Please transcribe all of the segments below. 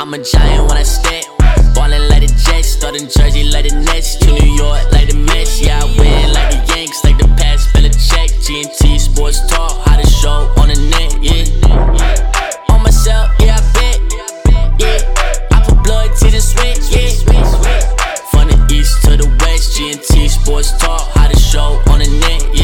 I'm a giant when I step. Ballin' like the Jets, starting Jersey like the Nets. To New York like the Mets. Yeah, I win like the Yanks, like the a check. GNT Sports Talk, how to show on the net, yeah. On myself, yeah, I bet. Yeah, I put blood, tears, and sweat, yeah. From the east to the west, GNT Sports Talk, how to show on the net, yeah.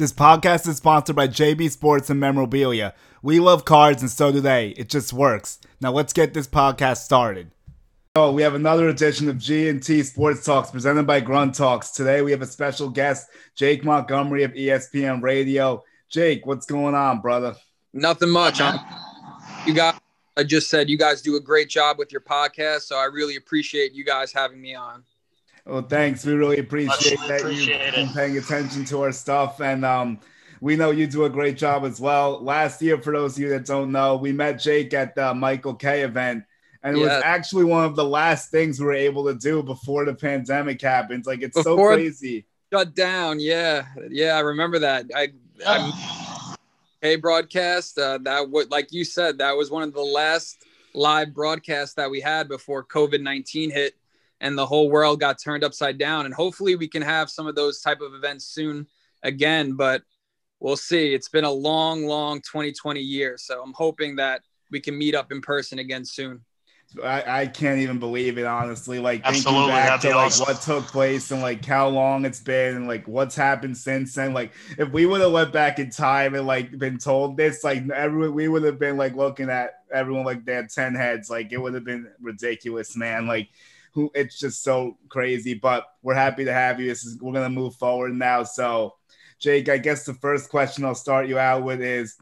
This podcast is sponsored by JB Sports and Memorabilia. We love cards and so do they. It just works. Now let's get this podcast started. Oh, we have another edition of G&T Sports Talks presented by Grunt Talks. Today we have a special guest, Jake Montgomery of ESPN Radio. Jake, what's going on, brother? Nothing much. I'm, you guys, I just said you guys do a great job with your podcast, so I really appreciate you guys having me on. Well, thanks. We really appreciate Much that appreciate you've been paying attention to our stuff. And um, we know you do a great job as well. Last year, for those of you that don't know, we met Jake at the Michael Kay event. And it Yeah. was actually one of the last things we were able to do before the pandemic happens. Like, it's so crazy. Shut down. Yeah, yeah, I remember that. I, I a broadcast. Uh, that would, like you said, that was one of the last live broadcasts that we had before COVID nineteen hit, and the whole world got turned upside down. And hopefully, we can have some of those type of events soon again. But we'll see. It's been a long, long 2020 year, so I'm hoping that we can meet up in person again soon. I, I can't even believe it, honestly. Like, thinking back that'd to like awesome. what took place and like how long it's been and like what's happened since then. Like, if we would have went back in time and like been told this, like everyone, we would have been like looking at everyone like they had 10 heads. Like, it would have been ridiculous, man. Like, who it's just so crazy. But we're happy to have you. This is we're gonna move forward now. So, Jake, I guess the first question I'll start you out with is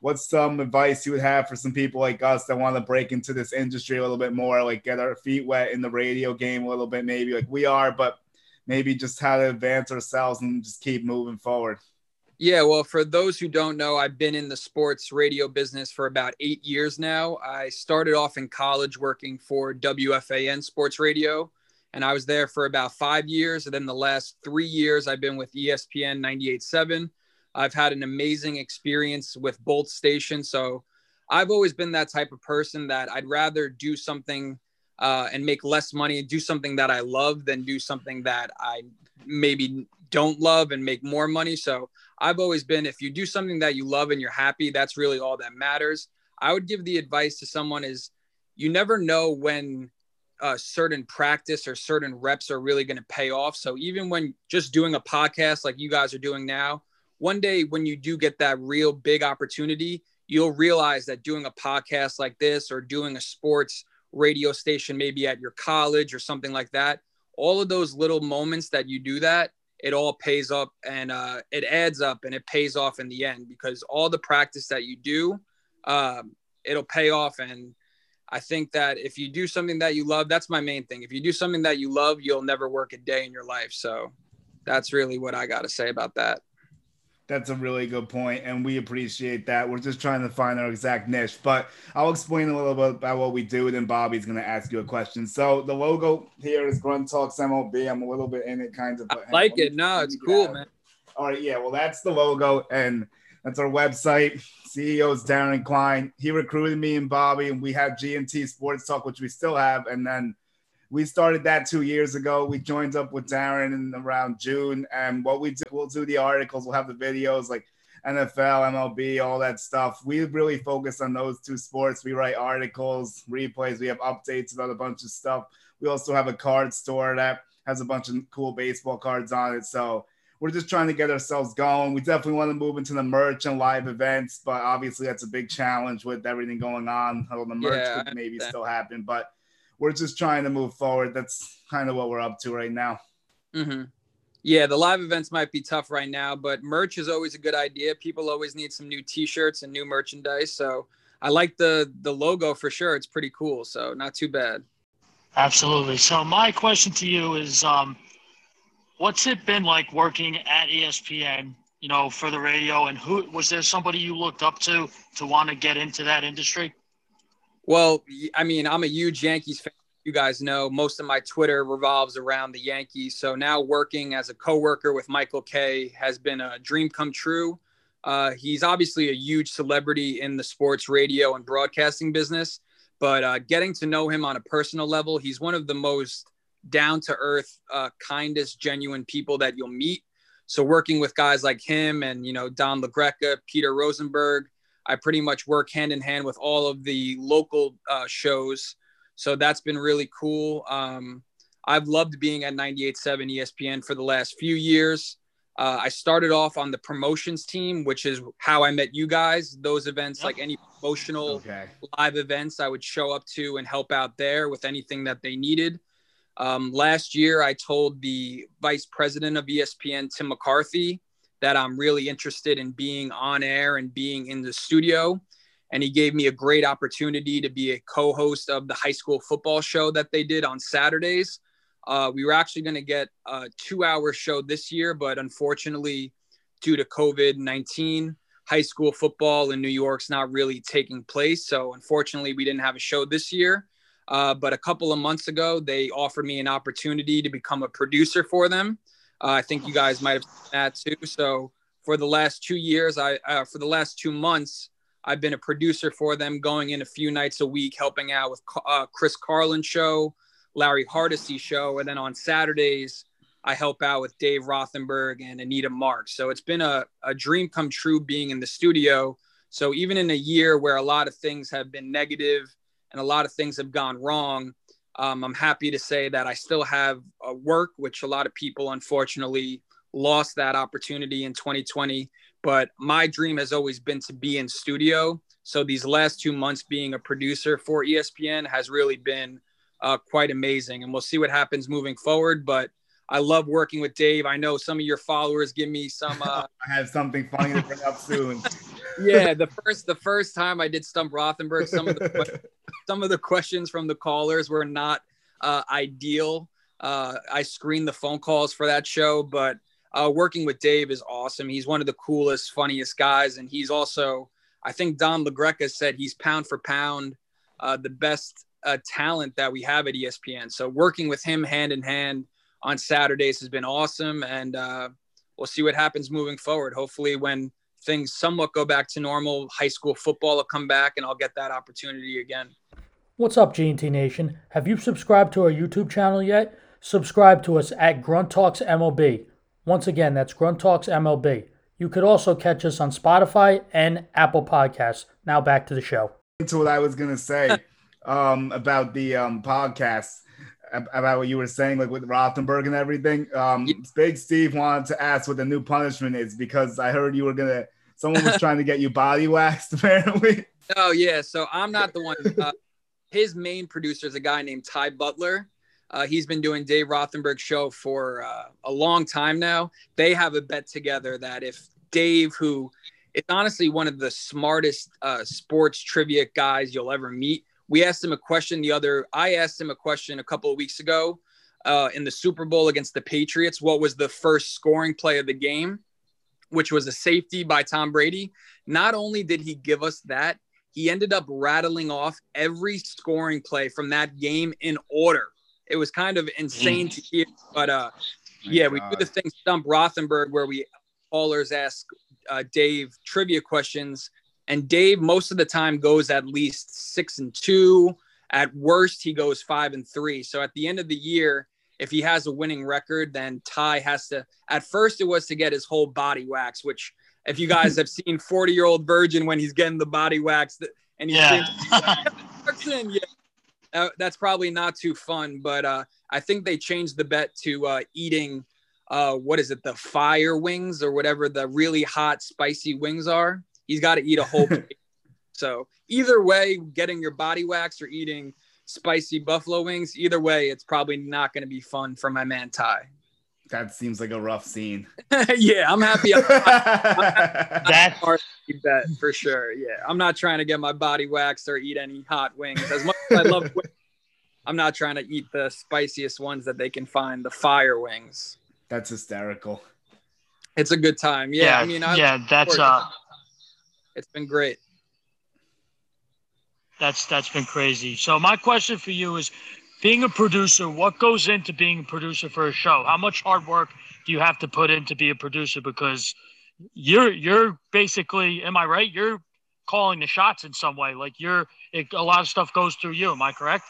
what's some advice you would have for some people like us that want to break into this industry a little bit more, like get our feet wet in the radio game a little bit, maybe like we are, but maybe just how to advance ourselves and just keep moving forward. Yeah, well, for those who don't know, I've been in the sports radio business for about eight years now. I started off in college working for WFAN Sports Radio, and I was there for about five years. And then the last three years, I've been with ESPN 98.7. I've had an amazing experience with both stations. So I've always been that type of person that I'd rather do something uh, and make less money, and do something that I love than do something that I maybe don't love and make more money. So I've always been if you do something that you love and you're happy, that's really all that matters. I would give the advice to someone is you never know when a certain practice or certain reps are really going to pay off. So even when just doing a podcast like you guys are doing now, one day when you do get that real big opportunity, you'll realize that doing a podcast like this or doing a sports radio station maybe at your college or something like that, all of those little moments that you do that, it all pays up and uh, it adds up and it pays off in the end because all the practice that you do, um, it'll pay off. And I think that if you do something that you love, that's my main thing. If you do something that you love, you'll never work a day in your life. So that's really what I got to say about that. That's a really good point, and we appreciate that. We're just trying to find our exact niche, but I'll explain a little bit about what we do, and then Bobby's going to ask you a question. So the logo here is Grunt Talks MLB. I'm a little bit in it, kind of. I like it. No, it's cool, man. All right, yeah. Well, that's the logo, and that's our website. CEO is Darren Klein. He recruited me and Bobby, and we have GMT Sports Talk, which we still have. And then we started that two years ago. We joined up with Darren in around June, and what we do, we'll do the articles, we'll have the videos like NFL, MLB, all that stuff. We really focus on those two sports. We write articles, replays. We have updates about a bunch of stuff. We also have a card store that has a bunch of cool baseball cards on it. So we're just trying to get ourselves going. We definitely want to move into the merch and live events, but obviously that's a big challenge with everything going on. Although the merch Yeah, could maybe still happen, but we're just trying to move forward. That's kind of what we're up to right now. hmm Yeah, the live events might be tough right now, but merch is always a good idea. People always need some new T-shirts and new merchandise. So I like the the logo for sure. It's pretty cool. So not too bad. Absolutely. So my question to you is, um, what's it been like working at ESPN? You know, for the radio, and who was there somebody you looked up to to want to get into that industry? Well, I mean, I'm a huge Yankees fan. you guys know, most of my Twitter revolves around the Yankees. So now working as a coworker with Michael Kay has been a dream come true. Uh, he's obviously a huge celebrity in the sports radio and broadcasting business, but uh, getting to know him on a personal level, he's one of the most down to earth, uh, kindest, genuine people that you'll meet. So working with guys like him and you know Don LaGreca, Peter Rosenberg, I pretty much work hand in hand with all of the local uh, shows so that's been really cool. Um, I've loved being at 98.7 ESPN for the last few years. Uh, I started off on the promotions team, which is how I met you guys. Those events, like any promotional okay. live events, I would show up to and help out there with anything that they needed. Um, last year, I told the vice president of ESPN, Tim McCarthy, that I'm really interested in being on air and being in the studio and he gave me a great opportunity to be a co-host of the high school football show that they did on Saturdays. Uh, we were actually going to get a two-hour show this year, but unfortunately, due to COVID nineteen, high school football in New York's not really taking place. So unfortunately, we didn't have a show this year. Uh, but a couple of months ago, they offered me an opportunity to become a producer for them. Uh, I think you guys might have seen that too. So for the last two years, I uh, for the last two months, I've been a producer for them, going in a few nights a week, helping out with uh, Chris Carlin show, Larry Hardesty show, and then on Saturdays I help out with Dave Rothenberg and Anita Marks. So it's been a, a dream come true being in the studio. So even in a year where a lot of things have been negative and a lot of things have gone wrong, um, I'm happy to say that I still have a work, which a lot of people unfortunately lost that opportunity in 2020 but my dream has always been to be in studio. So these last two months being a producer for ESPN has really been uh, quite amazing. And we'll see what happens moving forward. But I love working with Dave. I know some of your followers give me some. Uh, I have something funny to bring up soon. yeah, the first the first time I did Stump Rothenberg, some of the some of the questions from the callers were not uh, ideal. Uh, I screened the phone calls for that show, but uh, working with Dave is awesome. He's one of the coolest, funniest guys, and he's also, I think Don LaGreca said he's pound for pound uh, the best uh, talent that we have at ESPN. So working with him hand in hand on Saturdays has been awesome, and uh, we'll see what happens moving forward. Hopefully, when things somewhat go back to normal, high school football will come back, and I'll get that opportunity again. What's up, GNT Nation? Have you subscribed to our YouTube channel yet? Subscribe to us at Grunt Talks MLB. Once again, that's Grunt Talks MLB. You could also catch us on Spotify and Apple Podcasts. Now back to the show. To what I was gonna say um, about the um, podcast, about what you were saying, like with Rothenberg and everything. Um, Big Steve wanted to ask what the new punishment is because I heard you were gonna. Someone was trying to get you body waxed, apparently. Oh yeah, so I'm not the one. Uh, his main producer is a guy named Ty Butler uh, he's been doing Dave Rothenberg's show for uh, a long time now. They have a bet together that if Dave, who is honestly one of the smartest uh, sports trivia guys you'll ever meet, we asked him a question the other. I asked him a question a couple of weeks ago uh, in the Super Bowl against the Patriots. What was the first scoring play of the game? Which was a safety by Tom Brady. Not only did he give us that, he ended up rattling off every scoring play from that game in order it was kind of insane to hear. But uh, yeah, God. we do the thing Stump Rothenberg where we callers ask uh, Dave trivia questions, and Dave most of the time goes at least six and two. At worst, he goes five and three. So at the end of the year, if he has a winning record, then Ty has to. At first, it was to get his whole body wax, which if you guys have seen 40 year old virgin when he's getting the body wax and he's yeah. yeah, uh, that's probably not too fun, but uh, I think they changed the bet to uh, eating uh, what is it, the fire wings or whatever the really hot, spicy wings are. He's got to eat a whole. so either way, getting your body waxed or eating spicy buffalo wings, either way, it's probably not going to be fun for my man Ty. That seems like a rough scene. yeah, I'm happy. I'm, I'm, That's bet for sure. Yeah, I'm not trying to get my body waxed or eat any hot wings. As much as I love wings, I'm not trying to eat the spiciest ones that they can find, the fire wings. That's hysterical. It's a good time. Yeah, yeah I mean, I yeah, that's uh, it's been great. That's that's been crazy. So my question for you is, being a producer, what goes into being a producer for a show? How much hard work do you have to put in to be a producer? Because you're you're basically, am I right? You're calling the shots in some way. Like you're, it, a lot of stuff goes through you. Am I correct?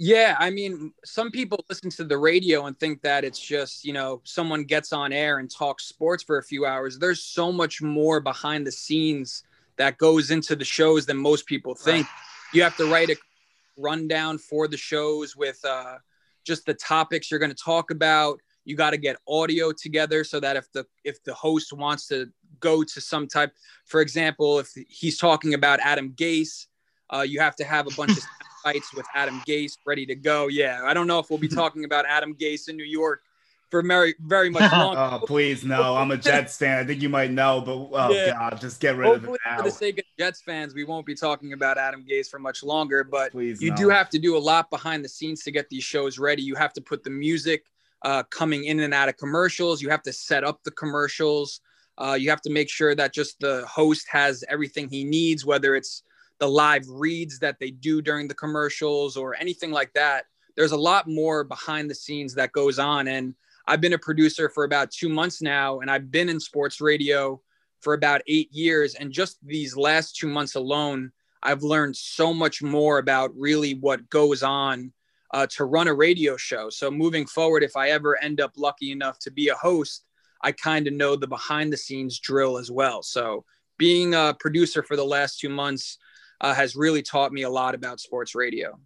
Yeah, I mean, some people listen to the radio and think that it's just, you know, someone gets on air and talks sports for a few hours. There's so much more behind the scenes that goes into the shows than most people think. You have to write a rundown for the shows with uh, just the topics you're going to talk about. You got to get audio together so that if the if the host wants to go to some type, for example, if he's talking about Adam Gase, uh, you have to have a bunch of fights with Adam Gase ready to go. Yeah, I don't know if we'll be talking about Adam Gase in New York for very very much longer. oh, please no! I'm a Jets fan. I think you might know, but oh yeah. god, just get rid Hopefully, of it now. For the sake of Jets fans, we won't be talking about Adam Gase for much longer. But please, you no. do have to do a lot behind the scenes to get these shows ready. You have to put the music uh, coming in and out of commercials. You have to set up the commercials. Uh, you have to make sure that just the host has everything he needs, whether it's the live reads that they do during the commercials or anything like that. There's a lot more behind the scenes that goes on. And I've been a producer for about two months now, and I've been in sports radio for about eight years. And just these last two months alone, I've learned so much more about really what goes on uh, to run a radio show. So moving forward, if I ever end up lucky enough to be a host, I kind of know the behind the scenes drill as well. So being a producer for the last two months uh, has really taught me a lot about sports radio.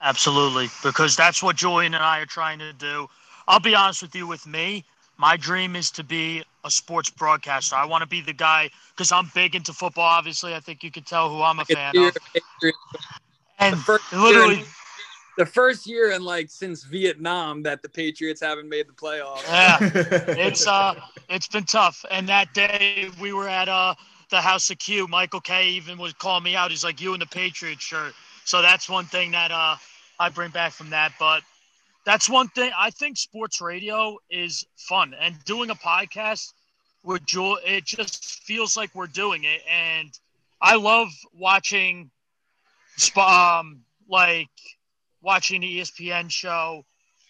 Absolutely, because that's what Julian and I are trying to do. I'll be honest with you, with me, my dream is to be a sports broadcaster. I want to be the guy because I'm big into football. Obviously, I think you can tell who I'm a fan of. And literally, the first year in like since Vietnam that the Patriots haven't made the playoffs. Yeah, it's uh, it's been tough. And that day we were at uh the House of Q. Michael Kay even was calling me out. He's like, "You in the Patriots shirt." So that's one thing that uh I bring back from that. But that's one thing I think sports radio is fun and doing a podcast with Jewel. It just feels like we're doing it, and I love watching, um, like watching the ESPN show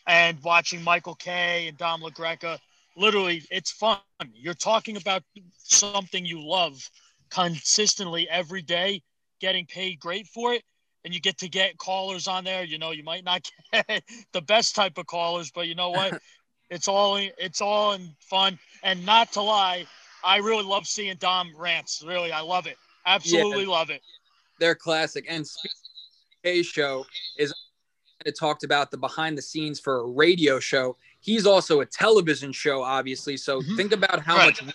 and watching Michael Kay and Don LaGreca. Literally, it's fun. You're talking about something you love consistently every day, getting paid great for it. And you get to get callers on there. You know, you might not get the best type of callers, but you know what? it's all it's all in fun. And not to lie, I really love seeing Don rants. Really, I love it. Absolutely yeah, love it. They're classic. And Kay show is it talked about the behind the scenes for a radio show. He's also a television show, obviously. So mm-hmm. think about how right. much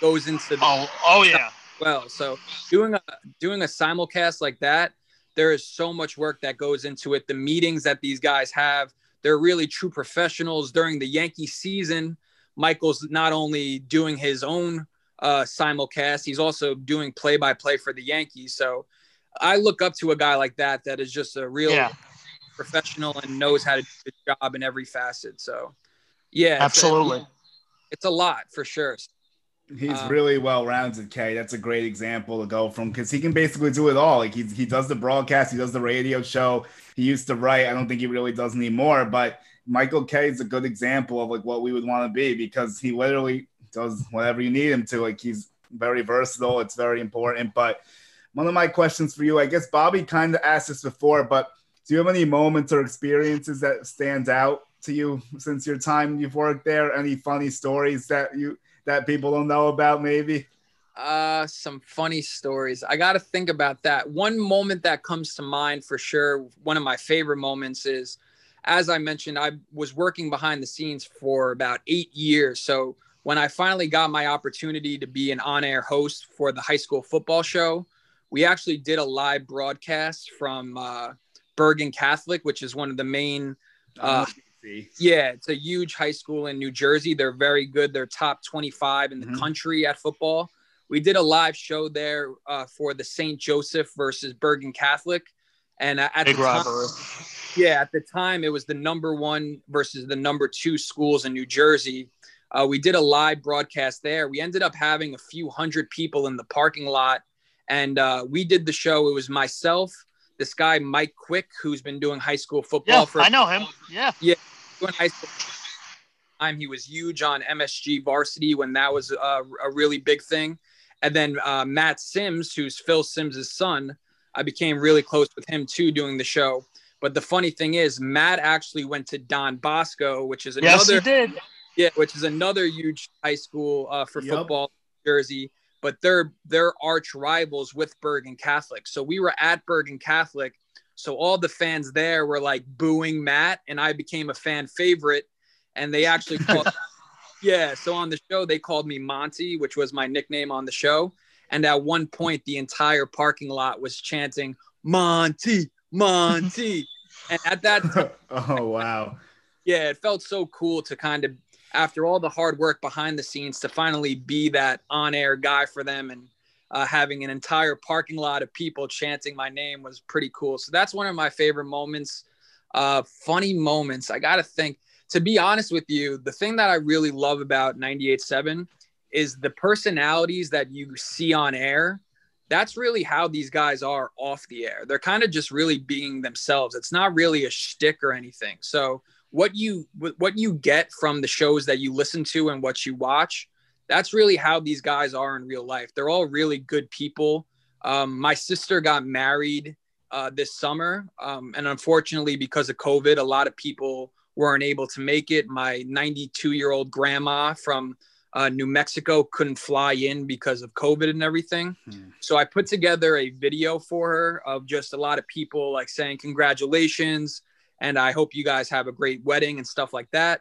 goes into oh, oh yeah. Well, so doing a doing a simulcast like that, there is so much work that goes into it. The meetings that these guys have, they're really true professionals during the Yankee season. Michael's not only doing his own uh, simulcast, he's also doing play by play for the Yankees. So I look up to a guy like that that is just a real yeah professional and knows how to do the job in every facet. So, yeah, absolutely, it's a, it's a lot for sure. He's um, really well rounded, Kay. That's a great example to go from because he can basically do it all. Like he he does the broadcast, he does the radio show. He used to write. I don't think he really does anymore. But Michael Kay is a good example of like what we would want to be because he literally does whatever you need him to. Like he's very versatile. It's very important. But one of my questions for you, I guess Bobby kind of asked this before, but do you have any moments or experiences that stand out to you since your time you've worked there? Any funny stories that you that people don't know about maybe? Uh some funny stories. I got to think about that. One moment that comes to mind for sure, one of my favorite moments is as I mentioned, I was working behind the scenes for about 8 years. So when I finally got my opportunity to be an on-air host for the high school football show, we actually did a live broadcast from uh, Bergen Catholic, which is one of the main. Uh, yeah, it's a huge high school in New Jersey. They're very good. They're top 25 in the mm-hmm. country at football. We did a live show there uh, for the St. Joseph versus Bergen Catholic, and uh, at Big the time, yeah, at the time it was the number one versus the number two schools in New Jersey. Uh, we did a live broadcast there. We ended up having a few hundred people in the parking lot, and uh, we did the show. It was myself, this guy Mike Quick, who's been doing high school football Yeah, for I know him. Yeah. Yeah. Doing high school time. He was huge on MSG varsity when that was a, a really big thing. And then uh, Matt Simms, who's Phil Simms' son, I became really close with him too doing the show. But the funny thing is, Matt actually went to Don Bosco, which is another Yes, another he did. yeah, which is another huge high school uh, for Yep. football, Jersey. But they're they're arch rivals with Bergen Catholic. So we were at Bergen Catholic. So all the fans there were like booing Matt, and I became a fan favorite. And they actually called, yeah. So on the show they called me Monty, which was my nickname on the show. And at one point, the entire parking lot was chanting Monty, Monty. and at that oh wow. yeah, it felt so cool to kind of after all the hard work behind the scenes to finally be that on-air guy for them and uh, having an entire parking lot of people chanting my name was pretty cool. So that's one of my favorite moments. Uh, funny moments. I got to think. To be honest with you, the thing that I really love about 98.7 is the personalities that you see on air. That's really how these guys are off the air. They're kind of just really being themselves. It's not really a shtick or anything. So what you what you get from the shows that you listen to and what you watch that's really how these guys are in real life. They're all really good people. Um, my sister got married uh, this summer um, and unfortunately because of covid a lot of people weren't able to make it. My 92 year old grandma from uh, new mexico couldn't fly in because of covid and everything. Hmm. so i put together a video for her of just a lot of people like saying congratulations and I hope you guys have a great wedding and stuff like that.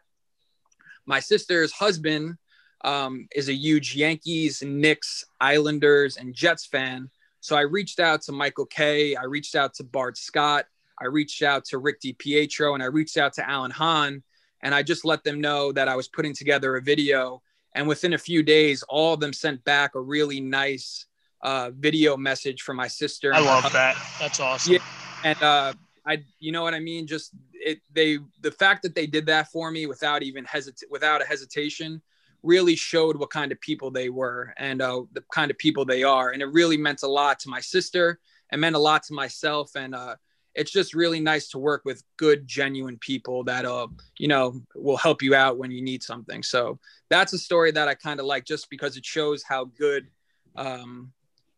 My sister's husband um, is a huge Yankees, Knicks, Islanders, and Jets fan. So I reached out to Michael Kay. I reached out to Bart Scott. I reached out to Rick DiPietro and I reached out to Alan Hahn. And I just let them know that I was putting together a video. And within a few days, all of them sent back a really nice uh, video message from my sister. I love that. That's awesome. Yeah. and uh i you know what i mean? Just it they the fact that they did that for me without even hesitate without a hesitation really showed what kind of people they were and uh the kind of people they are. And it really meant a lot to my sister. And meant a lot to myself. And uh it's just really nice to work with good genuine people that uh you know will help you out when you need something. So that's a story that i kind of like just because it shows how good um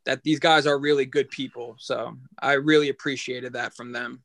that these guys are really good people. So I really appreciated that from them.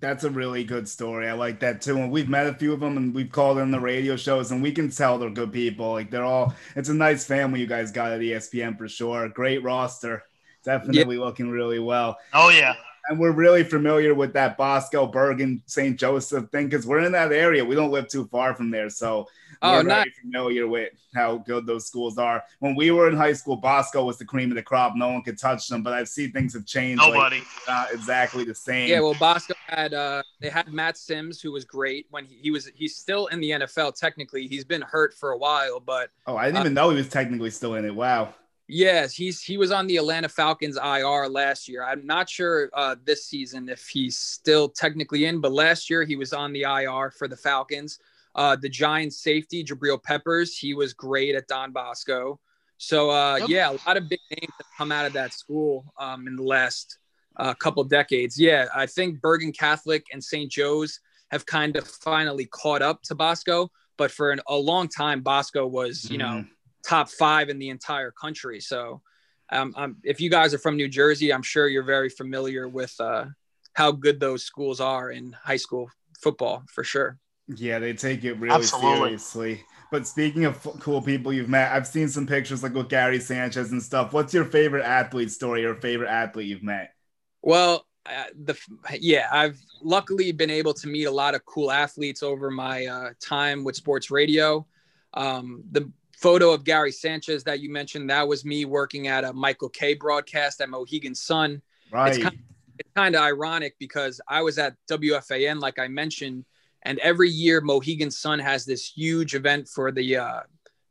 That's a really good story. I like that too. And we've met a few of them and we've called in the radio shows and we can tell they're good people. Like they're all, it's a nice family you guys got at ESPN for sure. Great roster. Definitely looking really well. Oh yeah. And we're really familiar with that Bosco, Bergen, St. Joseph thing because we're in that area. We don't live too far from there. So Oh, we're nice. very familiar with how good those schools are. When we were in high school, Bosco was the cream of the crop. No one could touch them, but I've seen things have changed. like, Nobody. not exactly the same. Yeah, well, Bosco had uh, they had Matt Simms, who was great when he, he was he's still in the NFL. Technically, he's been hurt for a while, but oh, I didn't even know he was technically still in it. Wow. yes, he's he was on the Atlanta Falcons IR last year. I'm not sure uh, this season if he's still technically in, but last year he was on the IR for the Falcons. Uh, the Giants safety Jabril Peppers, he was great at Don Bosco. So uh, Yep. yeah, a lot of big names have come out of that school um, in the last uh, couple decades. Yeah, I think Bergen Catholic and St. Joe's have kind of finally caught up to Bosco, but for an, a long time, Bosco was you know Mhm. top five in the entire country. So um, um, if you guys are from New Jersey, I'm sure you're very familiar with uh, how good those schools are in high school football for sure. Yeah, they take it really Absolutely. seriously. But speaking of f- cool people you've met, I've seen some pictures like with Gary Sanchez and stuff. What's your favorite athlete story or favorite athlete you've met? Well, uh, the yeah, I've luckily been able to meet a lot of cool athletes over my uh, time with sports radio. Um, the photo of Gary Sanchez that you mentioned, that was me working at a Michael Kay broadcast at Mohegan Sun. Right. kind It's kind of ironic because I was at WFAN, like I mentioned, and every year Mohegan Sun has this huge event for the uh,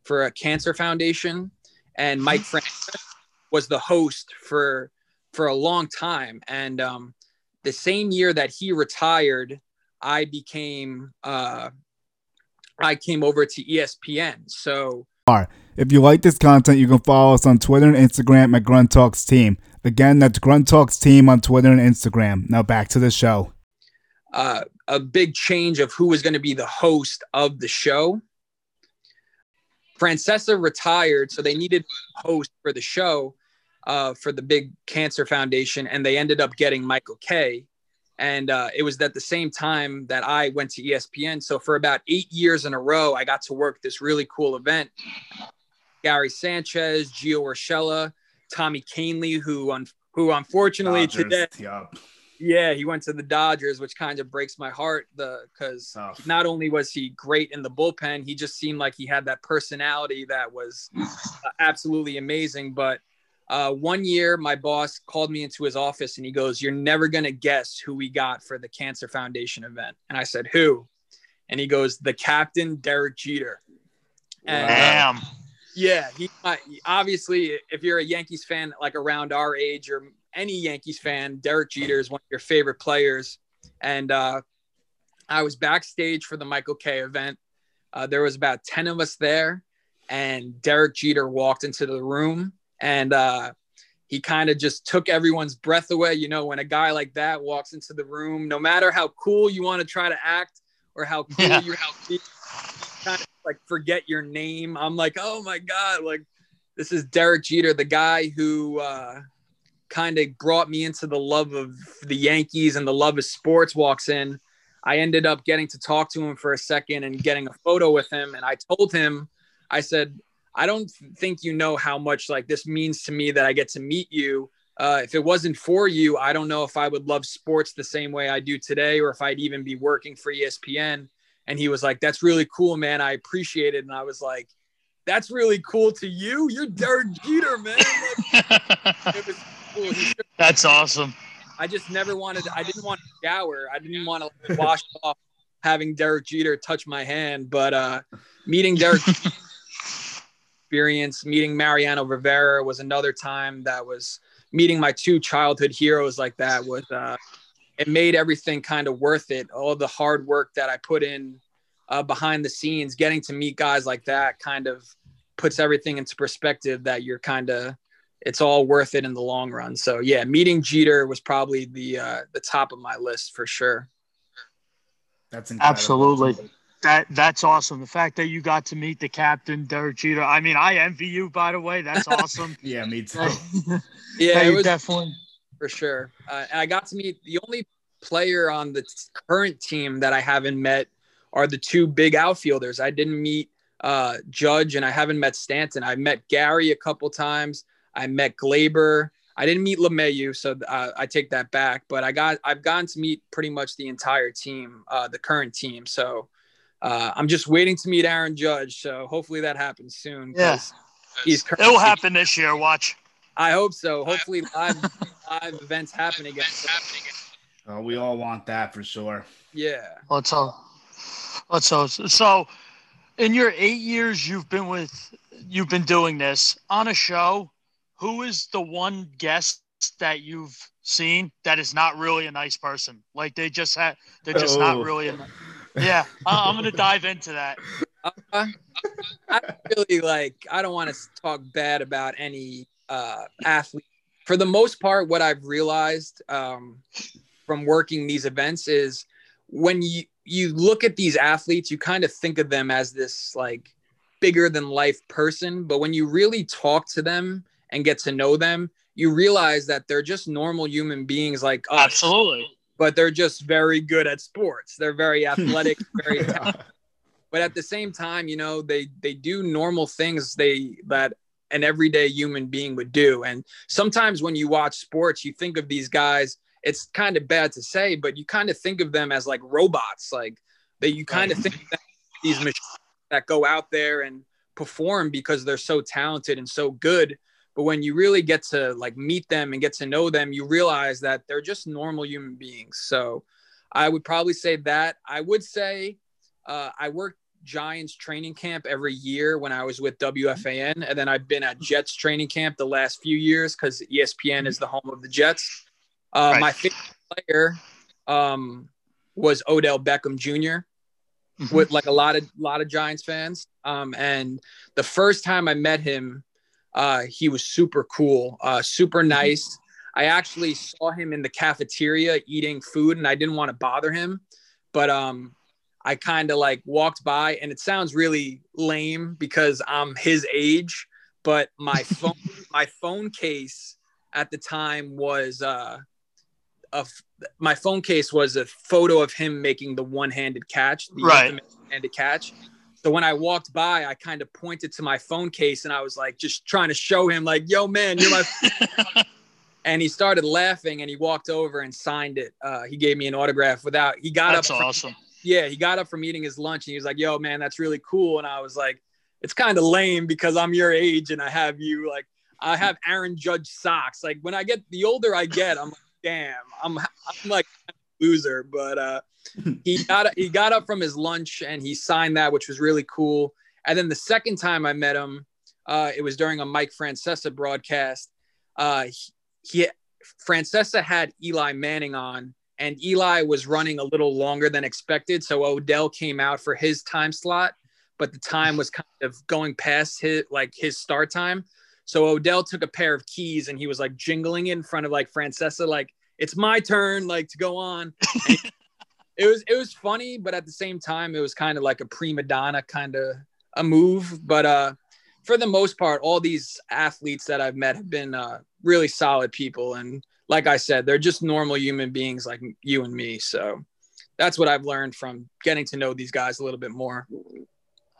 for a cancer foundation, and Mike Francesa was the host for for a long time. And um, the same year that he retired, I became uh, I came over to ESPN. So If you like this content, you can follow us on Twitter and Instagram at Grunt Talks Team. Again, that's Grunt Talks Team on Twitter and Instagram. Now back to the show. Uh, a big change of who was going to be the host of the show. Francesa retired, so they needed a host for the show uh, for the big cancer foundation, and they ended up getting Michael Kay. And uh, it was at the same time that I went to ESPN. So for about eight years in a row, I got to work this really cool event. Gary Sanchez, Gio Urshela, Tommy Kahnle, who un- who unfortunately Dodgers, today yup. Yeah, he went to the Dodgers, which kind of breaks my heart. The because Tough. not only was he great in the bullpen, he just seemed like he had that personality that was uh, absolutely amazing. But uh, one year, my boss called me into his office and he goes, "You're never gonna guess who we got for the Cancer Foundation event." And I said, "Who?" And he goes, "The captain, Derek Jeter." And, uh, Damn. yeah, he uh, obviously, if you're a Yankees fan, like around our age or any Yankees fan, Derek Jeter is one of your favorite players. And uh, I was backstage for the Michael Kay event. Uh, there was about 10 of us there, and Derek Jeter walked into the room and uh, he kind of just took everyone's breath away. You know, when a guy like that walks into the room, no matter how cool you want to try to act or how cool Yeah. you you kind of like forget your name. I'm like, oh my god, like this is Derek Jeter, the guy who uh, kind of brought me into the love of the Yankees and the love of sports. Walks in. I ended up getting to talk to him for a second and getting a photo with him. And I told him, I said, I don't think you know how much like this means to me that I get to meet you. Uh, if it wasn't for you, I don't know if I would love sports the same way I do today, or if I'd even be working for ESPN. And he was like, "That's really cool, man. I appreciate it." And I was like, "That's really cool to you. You're Derek Jeter, man." Like, it was cool. That's awesome. I just never wanted. I didn't want to shower. I didn't want to wash off having Derek Jeter touch my hand. But uh, meeting Derek experience, meeting Mariano Rivera was another time that was meeting my two childhood heroes like that. Was uh, it made everything kind of worth it. All the hard work that I put in uh, behind the scenes, getting to meet guys like that, kind of puts everything into perspective. That you're kind of it's all worth it in the long run. So yeah, meeting Jeter was probably the uh, the top of my list for sure. That's incredible. Absolutely. That that's awesome. The fact that you got to meet the captain, Derek Jeter. I mean, I envy you, by the way. That's awesome. Yeah, me too. yeah, Yeah, it you was definitely. for sure. Uh, and I got to meet the only player on the t- current team that I haven't met are the two big outfielders. I didn't meet uh, Judge and I haven't met Stanton. I met Gary a couple times. I met Gleyber. I didn't meet LeMahieu, so uh, I take that back. But I got I've gotten to meet pretty much the entire team, uh, the current team. So uh, I'm just waiting to meet Aaron Judge. So hopefully that happens soon. 'cause Yeah. he's It will happen this year. Watch. I hope so. Hopefully live live events happen again. Oh, we all want that for sure. Yeah. Let's hope. Let's hope. So, in your eight years you've been with, you've been doing this on a show. Who is the one guest that you've seen that is not really a nice person? Like they just had, they're just Oh. not really. A, yeah, I- I'm gonna dive into that. Uh, I really like. I don't want to talk bad about any uh, athlete. For the most part, what I've realized um, from working these events is when you you look at these athletes, you kind of think of them as this like bigger than life person, but when you really talk to them and get to know them, you realize that they're just normal human beings like us Absolutely. but they're just very good at sports. They're very athletic, very talented. But at the same time, you know, they they do normal things they that an everyday human being would do. And sometimes when you watch sports, you think of these guys, it's kind of bad to say, but you kind of think of them as like robots, like that you kind of think of them as these machines that go out there and perform because they're so talented and so good. But when you really get to like meet them and get to know them, you realize that they're just normal human beings. So I would probably say that. I would say uh, I worked Giants training camp every year when I was with WFAN, and then I've been at Jets training camp the last few years because ESPN is the home of the Jets. Uh, Right. My favorite player um, was Odell Beckham Jr. mm-hmm. with like a lot of lot of Giants fans. Um, and the first time I met him, uh, he was super cool, uh, super mm-hmm. nice. I actually saw him in the cafeteria eating food, and I didn't want to bother him, but um, I kind of like walked by, and it sounds really lame because I'm his age, but my phone, my phone case at the time was uh, a my phone case was a photo of him making the one-handed catch, the right. handed catch. So when I walked by, I kind of pointed to my phone case and I was like, just trying to show him, like, "Yo, man, you're my." and he started laughing and he walked over and signed it. Uh, he gave me an autograph without. He got that's up. That's awesome. Yeah, he got up from eating his lunch and he was like, "Yo, man, that's really cool." And I was like, "It's kind of lame because I'm your age and I have you like." I have Aaron Judge socks. Like when I get the older I get, I'm like, damn, I'm I'm like a loser. But uh, he got he got up from his lunch and he signed that, which was really cool. And then the second time I met him, uh, it was during a Mike Francesa broadcast. Uh, he, he Francesa had Eli Manning on, and Eli was running a little longer than expected, so Odell came out for his time slot, but the time was kind of going past his like his start time. So Odell took a pair of keys and he was like jingling in front of like Francesa, like it's my turn, like to go on. it was it was funny, but at the same time, it was kind of like a prima donna kind of a move. But uh, for the most part, all these athletes that I've met have been uh, really solid people, and like I said, they're just normal human beings like you and me. So that's what I've learned from getting to know these guys a little bit more.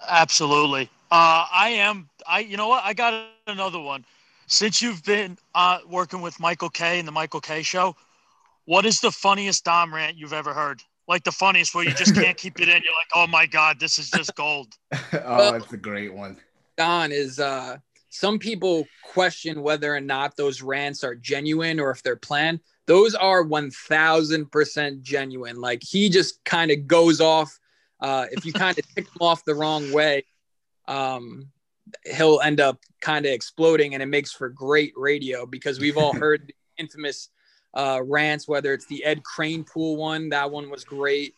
Absolutely. Uh, I am. I. You know what? I got another one. Since you've been uh, working with Michael Kay and the Michael Kay Show, what is the funniest Don rant you've ever heard? Like the funniest where you just can't keep it in. You're like, oh my god, this is just gold. oh, that's a great one. Don is. uh Some people question whether or not those rants are genuine or if they're planned. Those are one thousand percent genuine. Like he just kind of goes off. Uh, if you kind of tick him off the wrong way, um, he'll end up kind of exploding and it makes for great radio because we've all heard the infamous uh, rants, whether it's the Ed Crane pool one, that one was great.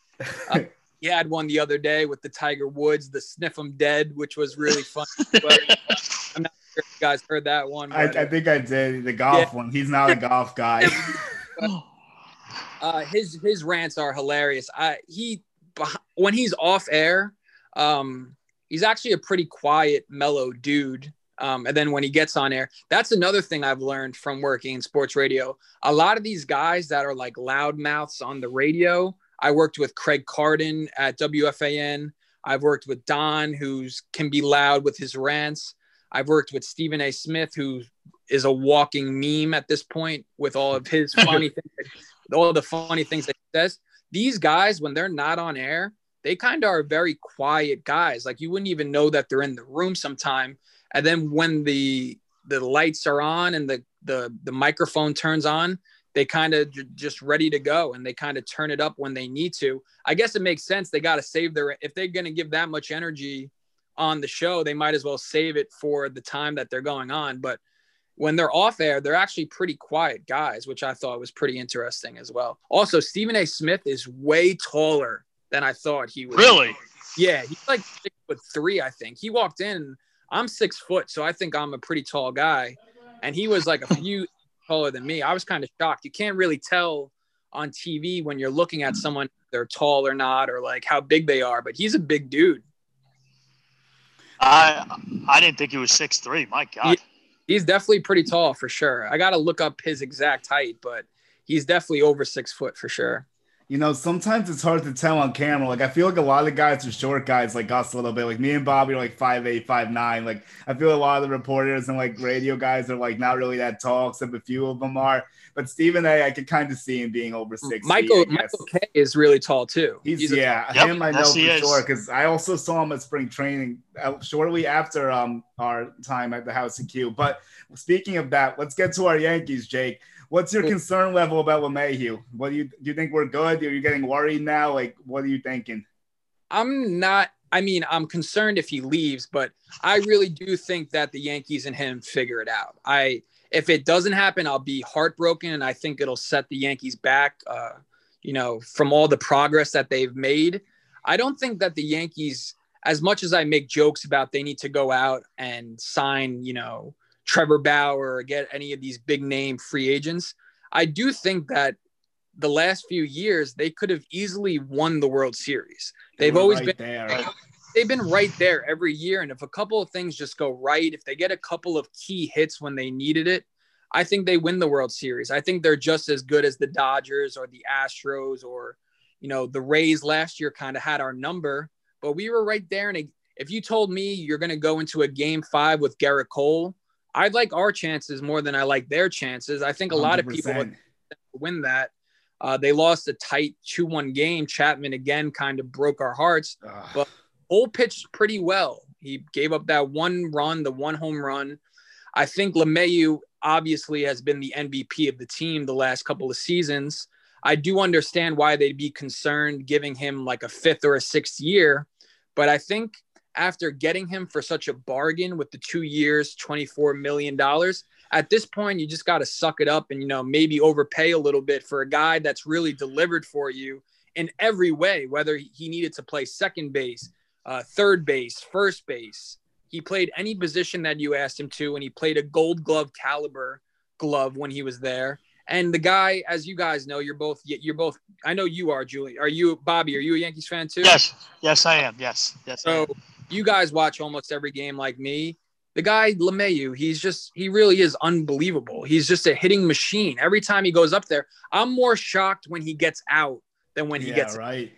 Uh, he had one the other day with the Tiger Woods, the Sniff 'em Dead, which was really fun. but I'm not sure if you guys heard that one. I, I, think I did the golf yeah. one. He's not a golf guy. uh, his his rants are hilarious. I he when he's off air, um, he's actually a pretty quiet, mellow dude. Um, and then when he gets on air, that's another thing I've learned from working in sports radio. A lot of these guys that are like loudmouths on the radio, I worked with Craig Carton at WFAN. I've worked with Don, who's can be loud with his rants. I've worked with Stephen A. Smith, who is a walking meme at this point with all of his funny things, all the funny things that he says. These guys, when they're not on air, they kind of are very quiet guys. Like you wouldn't even know that they're in the room sometime. And then when the the lights are on and the the the microphone turns on, they kind of j- just ready to go and they kind of turn it up when they need to. I guess it makes sense. They got to save their if they're going to give that much energy on the show, they might as well save it for the time that they're going on. But when they're off air, they're actually pretty quiet guys, which I thought was pretty interesting as well. Also, Stephen A. Smith is way taller than I thought he was. Really? Yeah, he's like six foot three, I think. He walked in. I'm six foot, so I think I'm a pretty tall guy, and he was like a few taller than me. I was kind of shocked. You can't really tell on TV when you're looking at someone they're tall or not, or like how big they are. But he's a big dude. I I didn't think he was six three. My God. He, he's definitely pretty tall for sure. I got to look up his exact height, but he's definitely over six foot for sure you know, sometimes it's hard to tell on camera. Like I feel like a lot of the guys are short guys like us a little bit. Like me and Bobby are like five eight, five nine. Like I feel a lot of the reporters and like radio guys are like not really that tall, except a few of them are. But Stephen A, I could kind of see him being over six. Michael Michael Kay is really tall too. He's, He's yeah, a, him I know for sure because I also saw him at spring training uh, shortly after um our time at the House of Q. But speaking of that, let's get to our Yankees, Jake. What's your concern level about LeMahieu? What do you do? You think we're good? Are you getting worried now? Like, what are you thinking? I'm not. I mean, I'm concerned if he leaves, but I really do think that the Yankees and him figure it out. I if it doesn't happen, I'll be heartbroken, and I think it'll set the Yankees back. Uh, you know, from all the progress that they've made, I don't think that the Yankees, as much as I make jokes about they need to go out and sign, you know, Trevor Bauer or get any of these big name free agents, I do think that the last few years they could have easily won the World Series. They've always right been there. They've been right there every year, and if a couple of things just go right, if they get a couple of key hits when they needed it, I think they win the World Series. I think they're just as good as the Dodgers or the Astros or you know, the Rays last year kind of had our number, but we were right there. And if you told me you're going to go into a game five with Gerrit Cole, I'd like our chances more than I like their chances. I think a 100%. lot of people would win that. Uh, they lost a tight 2 1 game. Chapman again kind of broke our hearts, Ugh. but Cole pitched pretty well. He gave up that one run, the one home run. I think LeMahieu obviously has been the MVP of the team the last couple of seasons. I do understand why they'd be concerned giving him like a fifth or a sixth year. But I think after getting him for such a bargain with the two years, $24 million, at this point, you just got to suck it up and, you know, maybe overpay a little bit for a guy that's really delivered for you in every way, whether he needed to play second base, uh, third base, first base. He played any position that you asked him to, and he played a gold glove caliber glove when he was there. And the guy, as you guys know, you're both you're both. I know you are, Julie. Are you, Bobby? Are you a Yankees fan too? Yes, yes, I am. Yes, yes. So you guys watch almost every game like me. The guy LeMahieu, he's just he really is unbelievable. He's just a hitting machine. Every time he goes up there, I'm more shocked when he gets out than when he yeah, gets right.